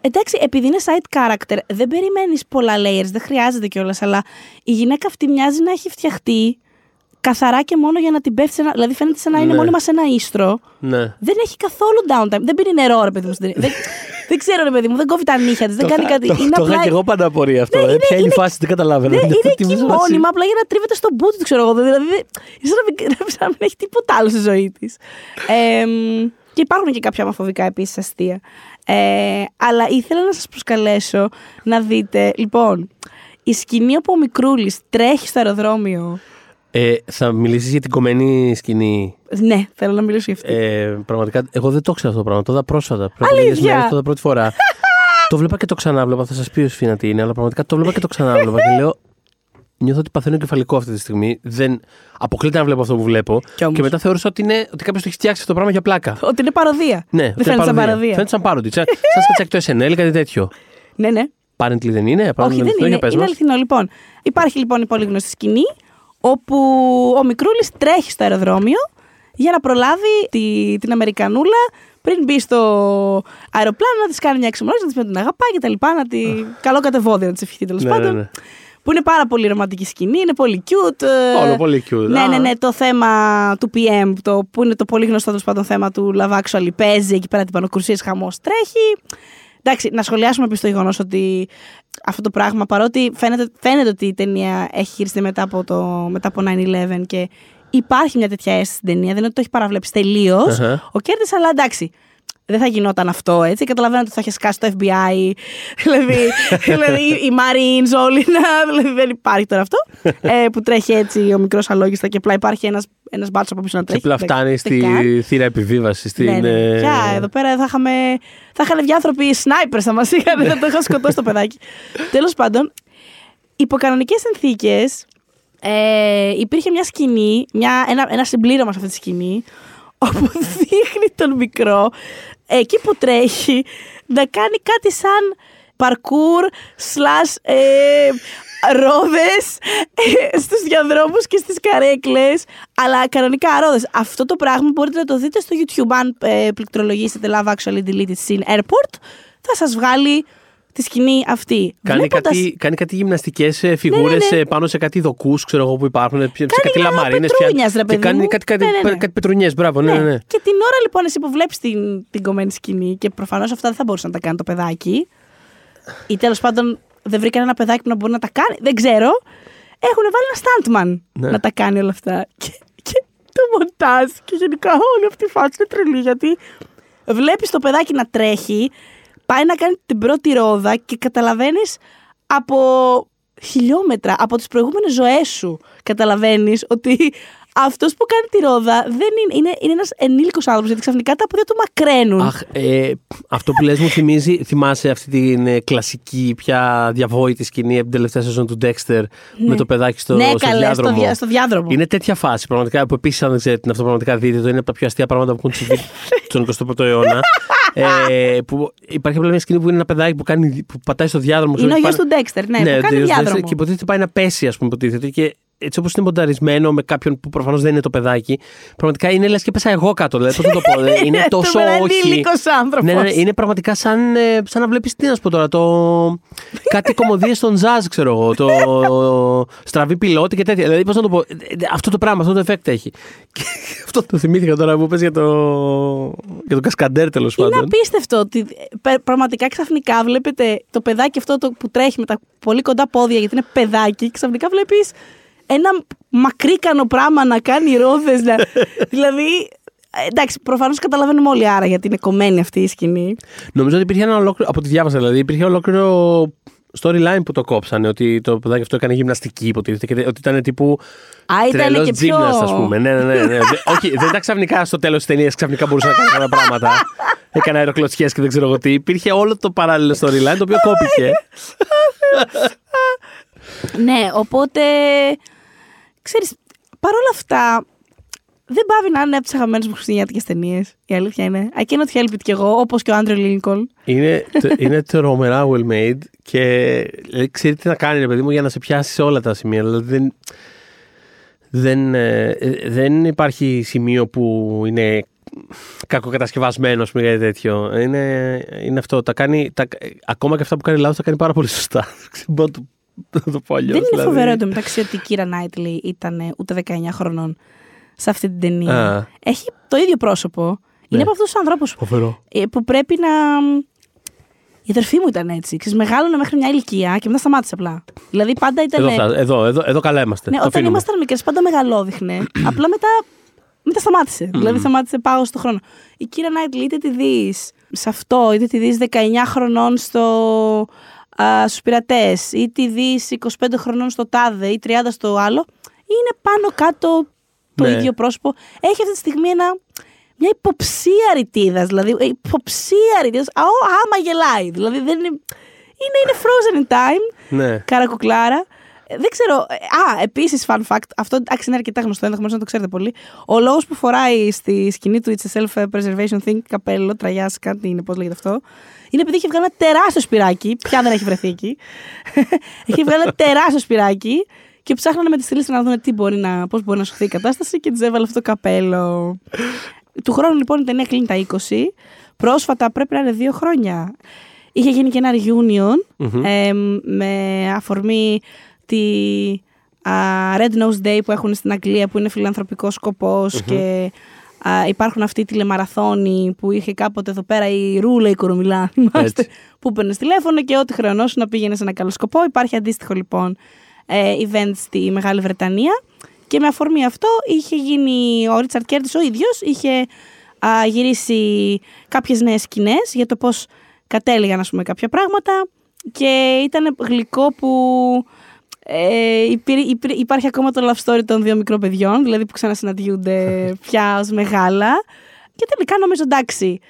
Εντάξει, επειδή είναι side character, δεν περιμένεις πολλά layers, δεν χρειάζεται κιόλας, αλλά η γυναίκα αυτή μοιάζει να έχει φτιαχτεί καθαρά και μόνο για να την πέφτει. σε ένα- Δηλαδή φαίνεται σαν να είναι Ναι. μόνιμα σε ένα ίστρο. Ναι. Δεν έχει καθόλου downtime. Δεν πίνει νερό, ρε παιδί μου. στην ταινία. δεν, δεν ξέρω, ρε παιδί μου, δεν κόβει τα νύχια της, δεν Το κάνει είχα- κάτι. Το, είναι το απλά. είχα και εγώ πάντα απορία αυτό. Ναι, ε, είναι- Ποια είναι η είναι- φάση, δεν καταλάβαινα. Ναι, είναι Τι εκεί μου βάζει- μόνιμα, απλά για να τρίβεται στον boot του, ξέρω εγώ. Δηλαδή, δεν- είναι σαν να μην, σαν να μην έχει τίποτα άλλο στη ζωή της. και υπάρχουν και κάποια ομοφοβικά επίσης αστεία. Ε, αλλά ήθελα να σας προσκαλέσω να δείτε. Λοιπόν, η σκηνή όπου ο Μικρούλης τρέχει στο αεροδρόμιο. Ε, θα μιλήσεις για την κομμένη σκηνή; Ναι, θέλω να μιλήσω για αυτή. Ε, πραγματικά, εγώ δεν το ξέρω αυτό το πράγμα. Το είδα πρόσφατα. Πριν από Αλήθεια; λίγες μέρες το είδα πρώτη φορά. το βλέπα και το ξανάβλεπα. Θα σας πει ο Σφίνα τι είναι, αλλά πραγματικά το βλέπα και το ξανάβλεπα. και λέω, νιώθω ότι παθαίνω κεφαλικό αυτή τη στιγμή. Δεν αποκλείται να βλέπω αυτό που βλέπω. Κι όμως. και μετά θεώρησα ότι, είναι, ότι κάποιος το έχει φτιάξει αυτό το πράγμα για πλάκα. Ότι είναι παροδία. Ναι, δεν φαίνεται σαν παροδία. Φαίνεται σαν πάροντι. Σαν, σαν σκατσάκι το SNL, κάτι τέτοιο. Ναι, ναι. Apparently δεν είναι. Apparently Όχι, δεν αυτό, είναι. για πες Είναι μας. αληθινό. Λοιπόν, υπάρχει λοιπόν η πολύ γνωστή σκηνή όπου ο Μικρούλης τρέχει στο αεροδρόμιο για να προλάβει τη, την Αμερικανούλα πριν μπει στο αεροπλάνο να της κάνει μια εξομολόγηση, να της πει ότι την αγαπάει και τα λοιπά. Να τη... Καλό κατεβόδιο να της ευχηθεί τέλος Ναι, πάντων. Ναι, ναι. Που είναι πάρα πολύ ρομαντική σκηνή, είναι πολύ cute. ε, Όλο πολύ cute. Ναι, Α. ναι, ναι. Το θέμα του PM, το, που είναι το πολύ γνωστό τέλος πάντων θέμα του Love Actually, παίζει εκεί πέρα την πανοκρουσία, χαμός τρέχει. Εντάξει, να σχολιάσουμε επίσης το γεγονός ότι αυτό το πράγμα, παρότι φαίνεται, φαίνεται ότι η ταινία έχει γυριστεί μετά από, το, μετά από 9-11 και υπάρχει μια τέτοια αίσθηση στην ταινία, δεν είναι ότι το έχει παραβλέψει τελείως. Αχα. Ο Curtis, αλλά εντάξει. Δεν θα γινόταν αυτό έτσι. Καταλαβαίνω ότι θα είχε σκάσει το FBI. δηλαδή, δηλαδή οι Marines όλοι να. Δηλαδή δεν υπάρχει τώρα αυτό. ε, που τρέχει έτσι ο μικρός αλόγιστα και απλά υπάρχει ένας ένας μπάτσος από πίσω να Και τρέχει. απλά Δεν- φτάνει δεν στη καν. θύρα επιβίβασης. Στην, Ναι, ναι. ε, Πια, εδώ πέρα θα είχαμε. Θα είχαν βγει άνθρωποι σνάιπερ, θα μας είχαν. θα το είχαν σκοτώσει το παιδάκι. Τέλος πάντων, υπό κανονικές συνθήκες ε, υπήρχε μια σκηνή, μια, ένα, ένα συμπλήρωμα σε αυτή τη σκηνή, όπου δείχνει τον μικρό εκεί που τρέχει να κάνει κάτι σαν παρκούρ slash ε, ρόδες ε, στους διαδρόμους και στις καρέκλες. Αλλά κανονικά ρόδες αυτό το πράγμα μπορείτε να το δείτε στο YouTube. Αν ε, πληκτρολογήσετε Love Actually Deleted Scene Airport θα σας βγάλει τη σκηνή αυτή Κάνει Βλέποντας- κάτι, κάνει κάτι γυμναστικές φιγούρε Ναι, ναι, ναι. πάνω σε κάτι δοκούς, ξέρω εγώ που υπάρχουν. Σε κάτι λίγο λαμαρίνες. πετρούνιας, ρε Και παιδί κάνει μου. κάτι, κάτι, Ναι, ναι, ναι. κάτι πετρουνιές, μπράβο. Ναι, ναι, ναι. Και την ώρα λοιπόν εσύ που βλέπεις την, την κομμένη σκηνή και προφανώς αυτά δεν θα μπορούσε να τα κάνει το παιδάκι. Ή τέλος πάντων δεν βρήκαν ένα παιδάκι που να μπορεί να τα κάνει. Δεν ξέρω. Έχουν βάλει ένα stuntman Ναι. να τα κάνει όλα αυτά. Και, και το μοντάζ και γενικά όλη αυτή η φάση είναι τρελή γιατί βλέπεις το παιδάκι να τρέχει, πάει να κάνει την πρώτη ρόδα και καταλαβαίνεις από χιλιόμετρα, από τις προηγούμενες ζωές σου καταλαβαίνεις ότι αυτός που κάνει τη ρόδα δεν είναι, είναι, είναι ένας ενήλικος άνθρωπος γιατί ξαφνικά τα πόδια του μακραίνουν. Αχ, ε, αυτό που λες μου θυμίζει, θυμάσαι αυτή την ε, κλασική πια διαβόητη σκηνή από την τελευταία σεζόν του Dexter με το παιδάκι στο, ναι, στο καλέ, στο, διάδρομο. δια, στο διάδρομο. Είναι τέτοια φάση πραγματικά που επίσης, αν δεν ξέρετε την αυτό, πραγματικά δείτε το. Είναι από τα πιο αστεία πράγματα που έχουν συμβεί στον 21ο αιώνα. Ε, που υπάρχει απλά μια σκηνή που είναι ένα παιδάκι που, κάνει, που πατάει στο διάδρομο. είναι ο ξέρω, γιος πάνε- του Dexter, ναι, ναι, που ο κάνει γιος του Dexter διάδρομο. Και υποτίθεται πάει να πέσει, ας πούμε, υποτίθεται. Και έτσι όπως είναι μονταρισμένο με κάποιον που προφανώς δεν είναι το παιδάκι, πραγματικά είναι λες και πέσα εγώ κάτω. Δηλαδή, πώς να το πω. δηλαδή, είναι τόσο όχι. άνθρωπο. Ναι, ναι, ναι, είναι πραγματικά σαν, ε, σαν να βλέπεις τι να σου πω τώρα. Το... κάτι κομμωδίες στον jazz, ξέρω εγώ. Το στραβή πιλότη και τέτοια. Δηλαδή, πώς να το πω. ε, Αυτό το πράγμα, αυτό το effect έχει. Και αυτό το θυμήθηκα τώρα που πες για το, για το κασκαντέρ τέλος Είναι πάντων. απίστευτο ότι πε- πραγματικά ξαφνικά βλέπετε το παιδάκι αυτό το που τρέχει με τα πολύ κοντά πόδια γιατί είναι παιδάκι. Ξαφνικά βλέπεις ένα μακρύκανο πράγμα να κάνει ρόδες. Να... δηλαδή. ε, Εντάξει, προφανώς καταλαβαίνουμε όλοι άρα γιατί είναι κομμένη αυτή η σκηνή. Νομίζω ότι υπήρχε ένα ολόκληρο. Από ό,τι διάβασα δηλαδή, υπήρχε ολόκληρο storyline που το κόψανε. Ότι το παιδάκι αυτό έκανε γυμναστική, υποτίθεται. Και ότι ήταν τύπου. Α, ήταν Τρελός και πιο. gymnast, ας πούμε. Ναι, ναι, ναι. ναι. Δε- Όχι, δεν ήταν ξαφνικά στο τέλος της ταινίας, ξαφνικά μπορούσε να κάνει κάποια πράγματα. Έκανε αεροκλωτσιές και δεν ξέρω εγώ τι. Υπήρχε όλο το παράλληλο storyline το οποίο κόπηκε. Ναι, οπότε. Ξέρεις, παρόλα αυτά, δεν πάβει να είναι από τις αγαπημένες μου χριστουγεννιάτικες ταινίες. Η αλήθεια είναι. I cannot help it κι εγώ, όπως και ο Άντριο Λίνκολν. είναι, τε- είναι τρομερά well made και δηλαδή, ξέρει τι να κάνει, ρε παιδί μου, για να σε πιάσει σε όλα τα σημεία. Δηλαδή δεν, δεν, ε, ε, δεν υπάρχει σημείο που είναι κακοκατασκευασμένο, ας πούμε, για τέτοιο. Είναι, είναι αυτό. Τα κάνει, τα, ακόμα και αυτά που κάνει λάθος τα κάνει πάρα πολύ σωστά. Δεν μπορώ να το, να το πω αλλιώς, δεν είναι δηλαδή. φοβερό εντωμεταξύ ότι η Κύρα Νάιτλι ήταν ούτε 19 χρονών σε αυτή την ταινία. Α. Έχει το ίδιο πρόσωπο. Είναι Ναι. από αυτούς τους ανθρώπους Φοβερό. που πρέπει να. Η αδερφή μου ήταν έτσι. Ξέρεις, μεγάλωνε μέχρι μια ηλικία και μετά σταμάτησε απλά. Δηλαδή πάντα ήταν. Εδώ, φτά- εδώ, εδώ, εδώ καλά είμαστε. Ναι, το όταν αφήνουμε. ήμασταν μικρές, πάντα μεγαλώδειχνε. απλά μετά, μετά σταμάτησε. δηλαδή, σταμάτησε πάω στο χρόνο. Η κύρα Νάιτλι, είτε τη δεις σε αυτό, είτε τη δεις 19 χρονών στο, α, στους πειρατές, ή τη δει 25 χρονών στο τάδε ή 30 στο άλλο, είναι πάνω κάτω το Ναι. ίδιο πρόσωπο. Έχει αυτή τη στιγμή ένα, μια υποψία ρητίδας. Δηλαδή, ε, υποψία ρητίδας. Άμα γελάει. Δηλαδή, δεν είναι. Είναι, είναι frozen in time. Ναι. Καρακουκλάρα. Ε, Δεν ξέρω. ε, Α, επίσης, fun fact. Αυτό εντάξει είναι αρκετά γνωστό, ενδεχομένω να το ξέρετε πολύ. Ο λόγος που φοράει στη σκηνή του It's a Self-Preservation Thing καπέλο, τραγιά, κάτι είναι, πώς λέγεται αυτό. Είναι επειδή έχει βγάλει ένα τεράστιο σπυράκι. Πια δεν έχει βρεθεί εκεί. έχει βγάλει ένα τεράστιο σπυράκι και ψάχνανε με τη στήλη να δουν τι μπορεί να, πώς μπορεί να σωθεί η κατάσταση και της έβαλε αυτό το καπέλο. Του χρόνου λοιπόν η ταινία κλείνει τα 20. Πρόσφατα πρέπει να είναι δύο χρόνια. Είχε γίνει και ένα reunion ε, με αφορμή τη α, Red Nose Day που έχουν στην Αγγλία που είναι φιλανθρωπικός σκοπός και α, υπάρχουν αυτοί οι τηλεμαραθώνοι που είχε κάποτε εδώ πέρα η Ρούλα η Κορομιλά θυμάστε, Έτσι. που παίρνει τηλέφωνο και ό,τι χρεωνόσου να πήγαινε σε ένα καλό σκοπό. Υπάρχει αντίστοιχο λοιπόν ε, event στη Μεγάλη Βρετανία και με αφορμή αυτό είχε γίνει ο Ρίτσαρτ Κέρτης ο ίδιος είχε α, γυρίσει κάποιες νέες σκηνές για το πώς κατέληγαν ας πούμε κάποια πράγματα και ήταν γλυκό που ε, υπήρ- υπήρ- υπάρχει ακόμα το love story των δύο μικρών παιδιών, δηλαδή που ξανασυναντιούνται πια ως μεγάλα. Και τελικά νομίζω εντάξει,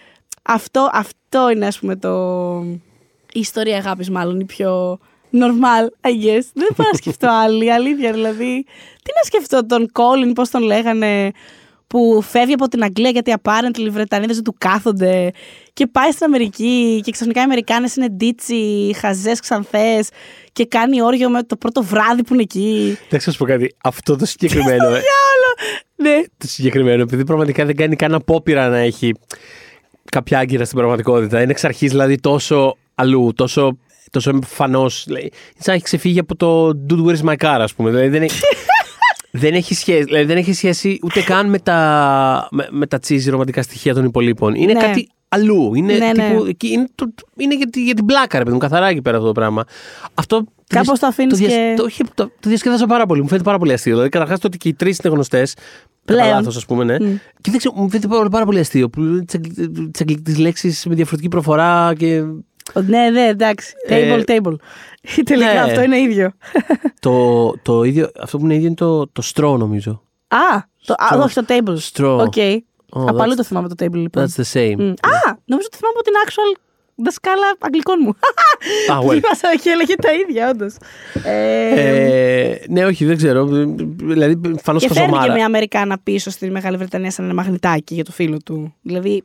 αυτό, αυτό είναι ας πούμε το... η ιστορία αγάπης μάλλον η πιο normal, I guess. Δεν μπορώ να σκεφτώ άλλη, αλήθεια δηλαδή. Τι να σκεφτώ τον Colin, πώς τον λέγανε, που φεύγει από την Αγγλία γιατί apparently οι Βρετανίδες δεν του κάθονται και πάει στην Αμερική και ξαφνικά οι Αμερικάνες είναι ντίτσι, χαζές, ξανθές και κάνει όριο με το πρώτο βράδυ που είναι εκεί. Δεν ξέρω σου πω κάτι. Αυτό το συγκεκριμένο. ε, Ναι. το συγκεκριμένο, επειδή πραγματικά δεν κάνει καν απόπειρα να έχει κάποια άγκυρα στην πραγματικότητα. Είναι εξ αρχής δηλαδή τόσο αλλού, τόσο, τόσο εμφανώς. Σαν να έχει ξεφύγει από το Dude Where's My Car, ας πούμε. Δηλαδή δεν έχει, δεν έχει σχέση, δηλαδή δεν έχει σχέση ούτε καν με τα, με, με τα cheesy ρομαντικά στοιχεία των υπολείπων. Είναι Ναι. κάτι αλλού. Είναι, Ναι, ναι. τύπου, εκεί είναι, το, είναι για, τη, για την πλάκα, ρε παιδί μου, καθαρά εκεί πέρα αυτό το πράγμα. Αυτό Κάπως το αφήνεις διασ- και- Το, όχι, το, το διασκεδάζω πάρα πολύ. Μου φαίνεται πάρα πολύ αστείο. Δηλαδή, καταρχάς το ότι και οι τρεις είναι γνωστές. Πλέον. Κατά λάθος, ας πούμε, ναι. Και δεν ξέρω, μου φαίνεται πάρα, πάρα πολύ αστείο. Που τις λέξεις με διαφορετική προφορά και. Ναι, ναι, εντάξει. Ε, Table, table. Τελικά ναι. αυτό είναι ίδιο. το, το ίδιο, αυτό που είναι ίδιο είναι το, το straw, νομίζω. Α, το, α, Straw. όχι το table. Straw. OK. Oh, Απλώς that's- το θυμάμαι το table λοιπόν. That's the same. Μμ. Α, νομίζω το θυμάμαι από την actual δασκάλα αγγλικών μου. Ah, well. Θυμάσαι και έλεγε τα ίδια, όντως. Ε, Ε, ναι, όχι, δεν ξέρω. Δηλαδή, φανώς και φέρνει και χαζομάρα. μια Αμερικάνα πίσω στη Μεγάλη Βρετανία σαν ένα μαγνητάκι για το φίλο του. Δηλαδή, η-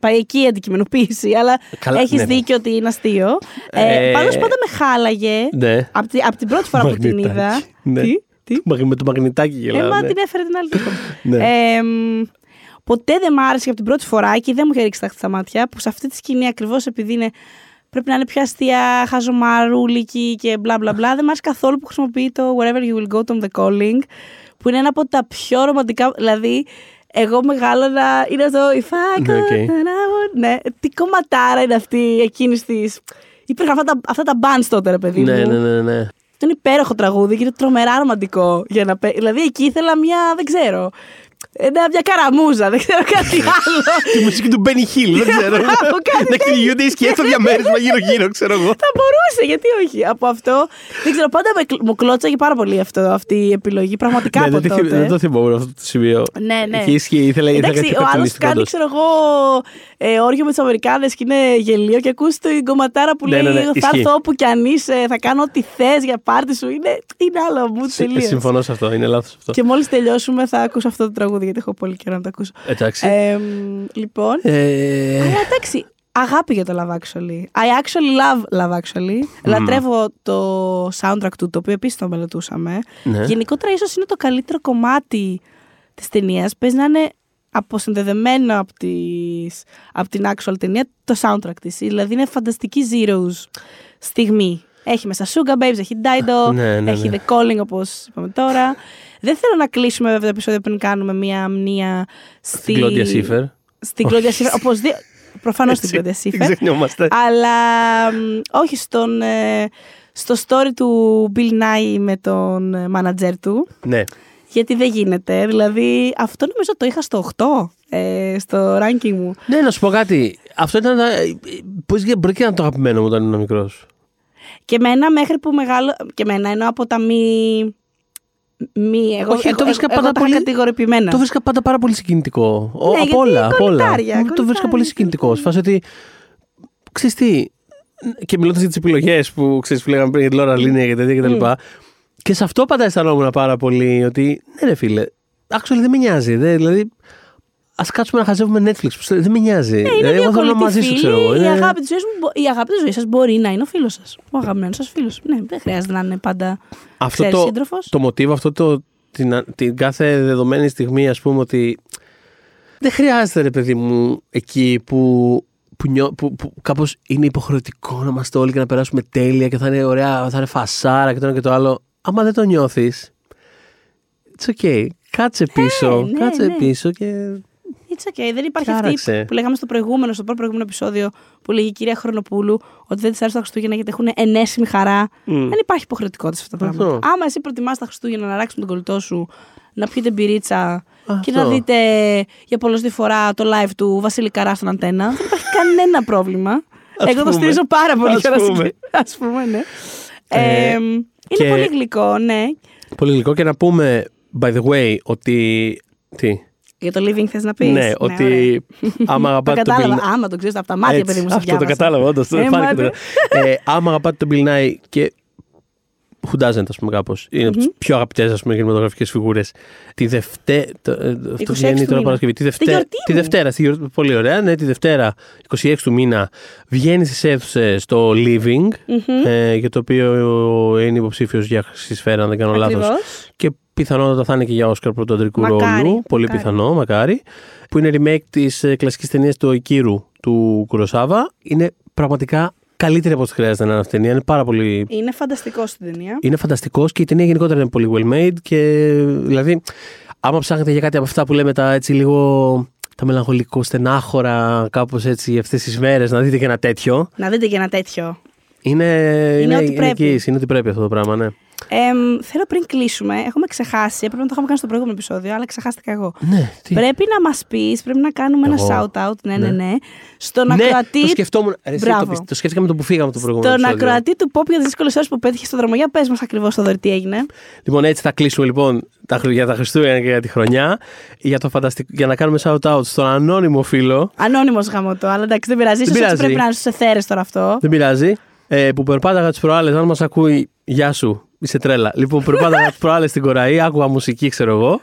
πάει εκεί η αντικειμενοποίηση, αλλά Καλά, έχεις ναι. δίκιο ότι είναι αστείο. Ε, Ε, Πάντω πάντα με χάλαγε; Ναι. Από, τη- από την πρώτη φορά που την Μαγνητάκι. είδα. Ναι. Τι; Τι; Με το μαγνητάκι Ε, γελάω. μα ναι. την έφερε την άλλη. τέλος πάντων. Ναι. Ε, μ, ποτέ δεν μ' άρεσε και από την πρώτη φορά και δεν μου είχε ρίξει τα στα μάτια που σε αυτή τη σκηνή ακριβώς επειδή είναι. Πρέπει να είναι πιο αστεία, χαζομαρούλικη και μπλα μπλα μπλα. Δεν μ' άρεσε καθόλου που χρησιμοποιεί το Wherever you will go, των The Calling, που είναι ένα από τα πιο ρομαντικά. Δηλαδή, εγώ μεγάλωνα. Είναι αυτό. If I could, Ναι, OK. then I would. Ναι, τι κομματάρα είναι αυτή εκείνης της. Υπήρχαν αυτά τα, αυτά τα bands τότε, ρε παιδί ναι, μου. ναι, ναι, ναι. Αυτό είναι υπέροχο τραγούδι και είναι τρομερά ρομαντικό. Για να... παί- Δηλαδή εκεί ήθελα μια, δεν ξέρω, ένα, μια καραμούζα, δεν ξέρω κάτι άλλο. Τη μουσική του Benny Hill, δεν ξέρω. Μπράβο, κάτι Να κυνηγούνται οι σκιές στο διαμέρισμα γύρω-γύρω, ξέρω εγώ. Θα μπορούσε, γιατί όχι. Από αυτό, δεν ξέρω, πάντα με, κλ- μου κλώτσαγε πάρα πολύ αυτό, αυτή η επιλογή. Πραγματικά Ναι, από δεν, το τότε. θυμ- δεν το θυμόμουν αυτό το σημείο. Ναι, ναι. Εκεί ισχύει, ήθελα, ήθελα Εντάξει, κάτι ο άλλος κατονίστικο. κάνει, όντως. ξέρω εγώ, ε, όργιο με τις Αμερικάνες και είναι γελίο και ακούς την κομματάρα που Ναι, λέει ναι, ναι, Θα ισχύει. έρθω όπου κι αν είσαι, θα κάνω ό,τι θες για πάρτι σου. Είναι, είναι άλλο μου Συ- τελείως. Συμφωνώ σε αυτό, είναι λάθος αυτό. Και μόλις τελειώσουμε θα ακούσω αυτό το τραγούδι, γιατί έχω πολύ καιρό να το ακούσω. Εντάξει. Ε, λοιπόν. Ε, Αλλά εντάξει, αγάπη για το Love Actually. I actually love Love Actually. Λατρεύω το soundtrack του, το οποίο επίσης το μελετούσαμε. Ναι. Γενικότερα, ίσως είναι το καλύτερο κομμάτι της ταινίας. Παίζει να είναι αποσυνδεδεμένο από, τις, από την actual ταινία το soundtrack της. Δηλαδή είναι φανταστική Zeros στιγμή. Έχει μέσα Sugar Babes, έχει Dido, Ναι, ναι, έχει ναι. The Calling όπως είπαμε τώρα. Δεν θέλω να κλείσουμε βέβαια το επεισόδιο πριν κάνουμε μία αμνία στη... Στην Claudia Schiffer. Στην Claudia Schiffer, οπωσδήποτε. Προφανώς στην Claudia Δεν Schiffer. ξεχνιόμαστε. Αλλά μ, όχι στον, ε, στο story του Bill Nye με τον ε, manager του. Ναι. Γιατί δεν γίνεται. Δηλαδή, αυτό νομίζω το είχα στο 8 ε, στο ranking μου. Ναι, να σου πω κάτι. Αυτό ήταν. Πώς μπορεί και να είναι το αγαπημένο μου όταν ήμουν μικρός. Και μένα μέχρι που μεγάλο. Και μένα ενώ από τα μη. Μη, εγώ, Όχι, εγώ, το βρίσκα εγώ, πάντα εγώ τα είχα πολύ- κατηγορηποιημένα. Το βρίσκα πάντα πάρα πολύ συγκινητικό. Ο, Ναι, από γιατί όλα. από όλα. κολλητάρια, Το βρίσκα κολλητάρια. πολύ συγκινητικό. Σφάσαι ότι. Ξέρεις τι. Και μιλώντας για τις επιλογές που ξέρεις που λέγαμε πριν για τη Λόρα Λίνια και τέτοια κτλ. Και σε αυτό πάντα αισθανόμουν πάρα πολύ ότι. Ναι, ρε φίλε. Actually δεν με νοιάζει. Δεν, δηλαδή. Α κάτσουμε να χαζεύουμε Netflix. που δεν με νοιάζει. Ναι, είναι Ε, δύο εγώ θέλω να κολλητοί μαζί σου, φίλοι. ξέρω εγώ. Η Είναι- αγάπη της ζωής η αγάπη της ζωής σας μπορεί να είναι ο φίλος σας. Ο αγαπημένος σας φίλος. Ναι, δεν χρειάζεται να είναι πάντα αυτό ξέρεις, το, σύντροφος. το μοτίβο, αυτό το, την, την κάθε δεδομένη στιγμή, ας πούμε, ότι δεν χρειάζεται, ρε παιδί μου, εκεί που, που, νιώ, που, που κάπως είναι υποχρεωτικό να είμαστε όλοι και να περάσουμε τέλεια και θα είναι ωραία, θα είναι φασάρα και το ένα και το άλλο. Άμα δεν το νιώθεις, it's okay. Κάτσε πίσω, ναι, κάτσε ναι. πίσω και... It's okay. Δεν υπάρχει Και αυτή άραξε. που λέγαμε στο προηγούμενο, στο πρώτο προηγούμενο επεισόδιο που λέγει η κυρία Χρονοπούλου ότι δεν της αρέσει τα Χριστούγεννα γιατί έχουν ενέσιμη χαρά. Δεν υπάρχει υποχρεωτικότητα σε αυτά τα Αυτό. πράγματα. Άμα εσύ προτιμάς τα Χριστούγεννα να αράξει τον κολλητό σου, να πιείτε μπυρίτσα και Αυτό. να δείτε για πολλωστή φορά το live του Βασίλη Καρά στον αντένα, δεν υπάρχει κανένα πρόβλημα. Ας Εγώ το πούμε. στηρίζω πάρα πολύ. Ας και να πούμε. συγκε- Ας πούμε, ναι. Ε, Ε, είναι και- πολύ γλυκό, ναι. Πολύ γλυκό και να πούμε, by the way, ότι... Τι, Για το living θες να πεις; ναι, ότι άμα Το αγαπάτε τον κατάλαβα. Bill Άμα το ξέρεις από τα μάτια, Έτσι, παιδί μου, σε Αυτό το διάβασα. κατάλαβα, όντως. Ε, φάνηκε μάτε. το- ε, άμα αγαπάτε τον Bill Nye και. Who doesn't, ας πούμε, κάπως. Είναι από τις πιο αγαπητές κινηματογραφικές φιγούρες. Τη Δευτέρα. Αυτό 26 βγαίνει του τώρα μήνα. Παρασκευή. Τη Τη Δευτέρα. γιορτή Τη μου. Δευτέρα. Στη γιορτή, πολύ ωραία. Ναι, τη Δευτέρα, 26 του μήνα, βγαίνει στις αίθουσες το Living. ε, για το οποίο είναι υποψήφιος για χρυσή σφαίρα, αν δεν κάνω λάθος. Ακριβώς. Και πιθανότατα θα είναι και για Όσκαρ πρωτοαντρικού Μακάρι, ρόλου. Πολύ μακάρι. πιθανό, μακάρι. Που είναι remake της κλασικής ταινίας του Ικύρου του Κουροσάβα. Είναι πραγματικά καλύτερη από ό,τι χρειάζεται να είναι αυτή η ταινία. Είναι πάρα πολύ. Είναι φανταστικό στην ταινία. Είναι φανταστικός και η ταινία γενικότερα είναι πολύ well made. Και δηλαδή, άμα ψάχνετε για κάτι από αυτά που λέμε τα έτσι λίγο. Τα μελαγχολικό στενάχωρα, κάπως έτσι αυτές τις μέρες, να δείτε και ένα τέτοιο. Να δείτε και ένα τέτοιο. Είναι, είναι, ό,τι πρέπει. εκεί, είναι ότι πρέπει αυτό το πράγμα, ναι. Εμ, θέλω πριν κλείσουμε, έχουμε ξεχάσει, έπρεπε να το είχαμε κάνει στο προηγούμενο επεισόδιο, αλλά ξεχάστηκα εγώ. Ναι, τι; Πρέπει να μας πεις, πρέπει να κάνουμε ένα Εγώ. shout-out, ναι, ναι, Ναι. ναι, στον ναι, ακροατή. το σκεφτόμουν. Ρε, εσύ, Μπράβο. το, πι- το σκέφτηκα με το που φύγαμε από το προηγούμενο Στον επεισόδιο. ακροατή του Pop για τις δύσκολες ώρες που πέτυχε στο δρόμο. Για πες μας ακριβώς το δωρή τι έγινε. Λοιπόν, έτσι θα κλείσουμε λοιπόν τα, χρ- για τα Χριστούγεννα και για τη χρονιά. Για, το φανταστικ... για να κάνουμε shout-out στον ανώνυμο φίλο. Ανώνυμος γαμωτό, αλλά εντάξει, δεν πειράζει. Δεν Ίσως έτσι πειράζει. πρέπει να είναι στου εθέρε τώρα αυτό. Δεν πειράζει. Ε, που περπάταγα τις προάλλες, αν μας ακούει, γεια σου, είσαι τρέλα. Λοιπόν, περπάταγα τι προάλλες στην Κοραή, άκουγα μουσική, ξέρω εγώ.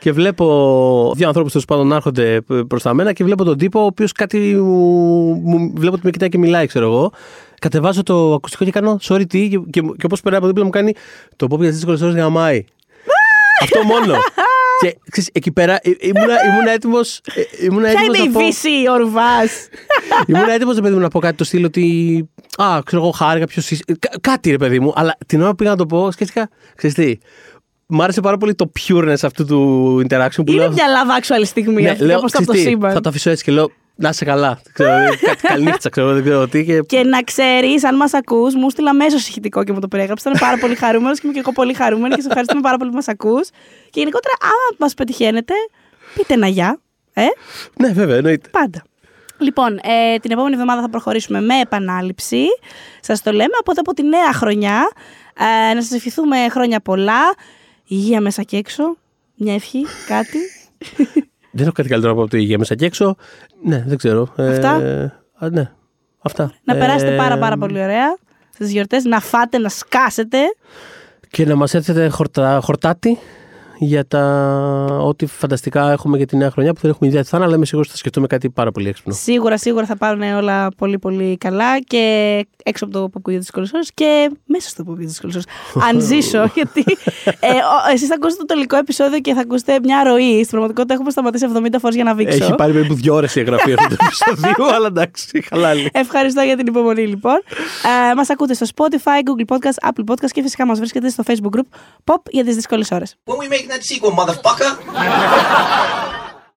και βλέπω δύο ανθρώπους τέλος πάντων να έρχονται προς τα μένα και βλέπω τον τύπο ο οποίος κάτι μου, βλέπω ότι με κοιτάει και μιλάει, ξέρω εγώ. Κατεβάζω το ακουστικό και κάνω sorry τι και, και, και όπως περνάει από δίπλα μου κάνει το pop για τις δύσκολες ώρες γαμάει. Αυτό μόνο. Και ξέρεις, εκεί πέρα ε, ήμουνα, ήμουνα έτοιμος. Ποια είναι η Βύση, ο Ρουβά. ήμουνα έτοιμος, παιδί μου, να πω κάτι το στυλ ότι. Α, ξέρω εγώ, χάρηκα, ποιος είσαι. Κάτι, ρε παιδί μου. Αλλά την ώρα που πήγα να το πω, σκέφτηκα. Ξέρεις τι, Μ' άρεσε πάρα πολύ το pureness αυτού του interaction που Είναι λέω. μια love actual στιγμή Ναι, αυτή, λέω, όπως το από το ξέρεις τι, σύμπαν. Θα το αφήσω έτσι και λέω να είσαι καλά. Ξέρω, κάτι καληνύχτα, ξέρω, δεν ξέρω τι. Και... Και να ξέρεις, αν μας ακούς, μου έστειλε αμέσως ηχητικό και μου το περιέγραψες. Ήταν πάρα πολύ χαρούμενος και είμαι και εγώ πολύ χαρούμενη και σε ευχαριστούμε πάρα πολύ που μας ακούς. Και γενικότερα, άμα μας πετυχαίνετε, πείτε ένα γεια. Ε, Ναι, βέβαια, εννοείται. πάντα. Λοιπόν, ε, την επόμενη εβδομάδα θα προχωρήσουμε με επανάληψη. Σας το λέμε. Οπότε από τη νέα χρονιά ε, να σας ευχηθούμε χρόνια πολλά. Υγεία μέσα και έξω. Μια ευχή, κάτι. Δεν έχω κάτι καλύτερο από το υγεία μέσα και έξω. Ναι, δεν ξέρω. Αυτά; Ε, α, ναι, αυτά. Να περάσετε Ε, πάρα πάρα πολύ ωραία στις γιορτές. Να φάτε, να σκάσετε. Και να μας έρθετε χορτα, χορτάτη για τα ό,τι φανταστικά έχουμε για τη νέα χρονιά που δεν έχουμε ιδέα τι θα είναι, αλλά είμαι σίγουρος ότι θα σκεφτούμε κάτι πάρα πολύ έξυπνο. Σίγουρα, σίγουρα θα πάρουν όλα πολύ πολύ καλά και έξω από το ποπκούγιο της Κολοσσόρ και μέσα στο ποπκούγιο της Κολοσσόρ. Αν ζήσω, γιατί ε, εσείς θα ακούσετε το τελικό επεισόδιο και θα ακούσετε μια ροή. Στην πραγματικότητα έχουμε σταματήσει 70 φορές για να βήξω. Έχει πάρει περίπου δύο ώρες η εγγραφή αυτού του επεισοδίου, αλλά εντάξει, χαλάλη. Ευχαριστώ για την υπομονή λοιπόν. Ε, μας ακούτε στο Spotify, Google Podcast, Apple Podcast και φυσικά μας βρίσκεται στο Facebook group Pop για τις δύσκολες ώρες. that sequel, motherfucker.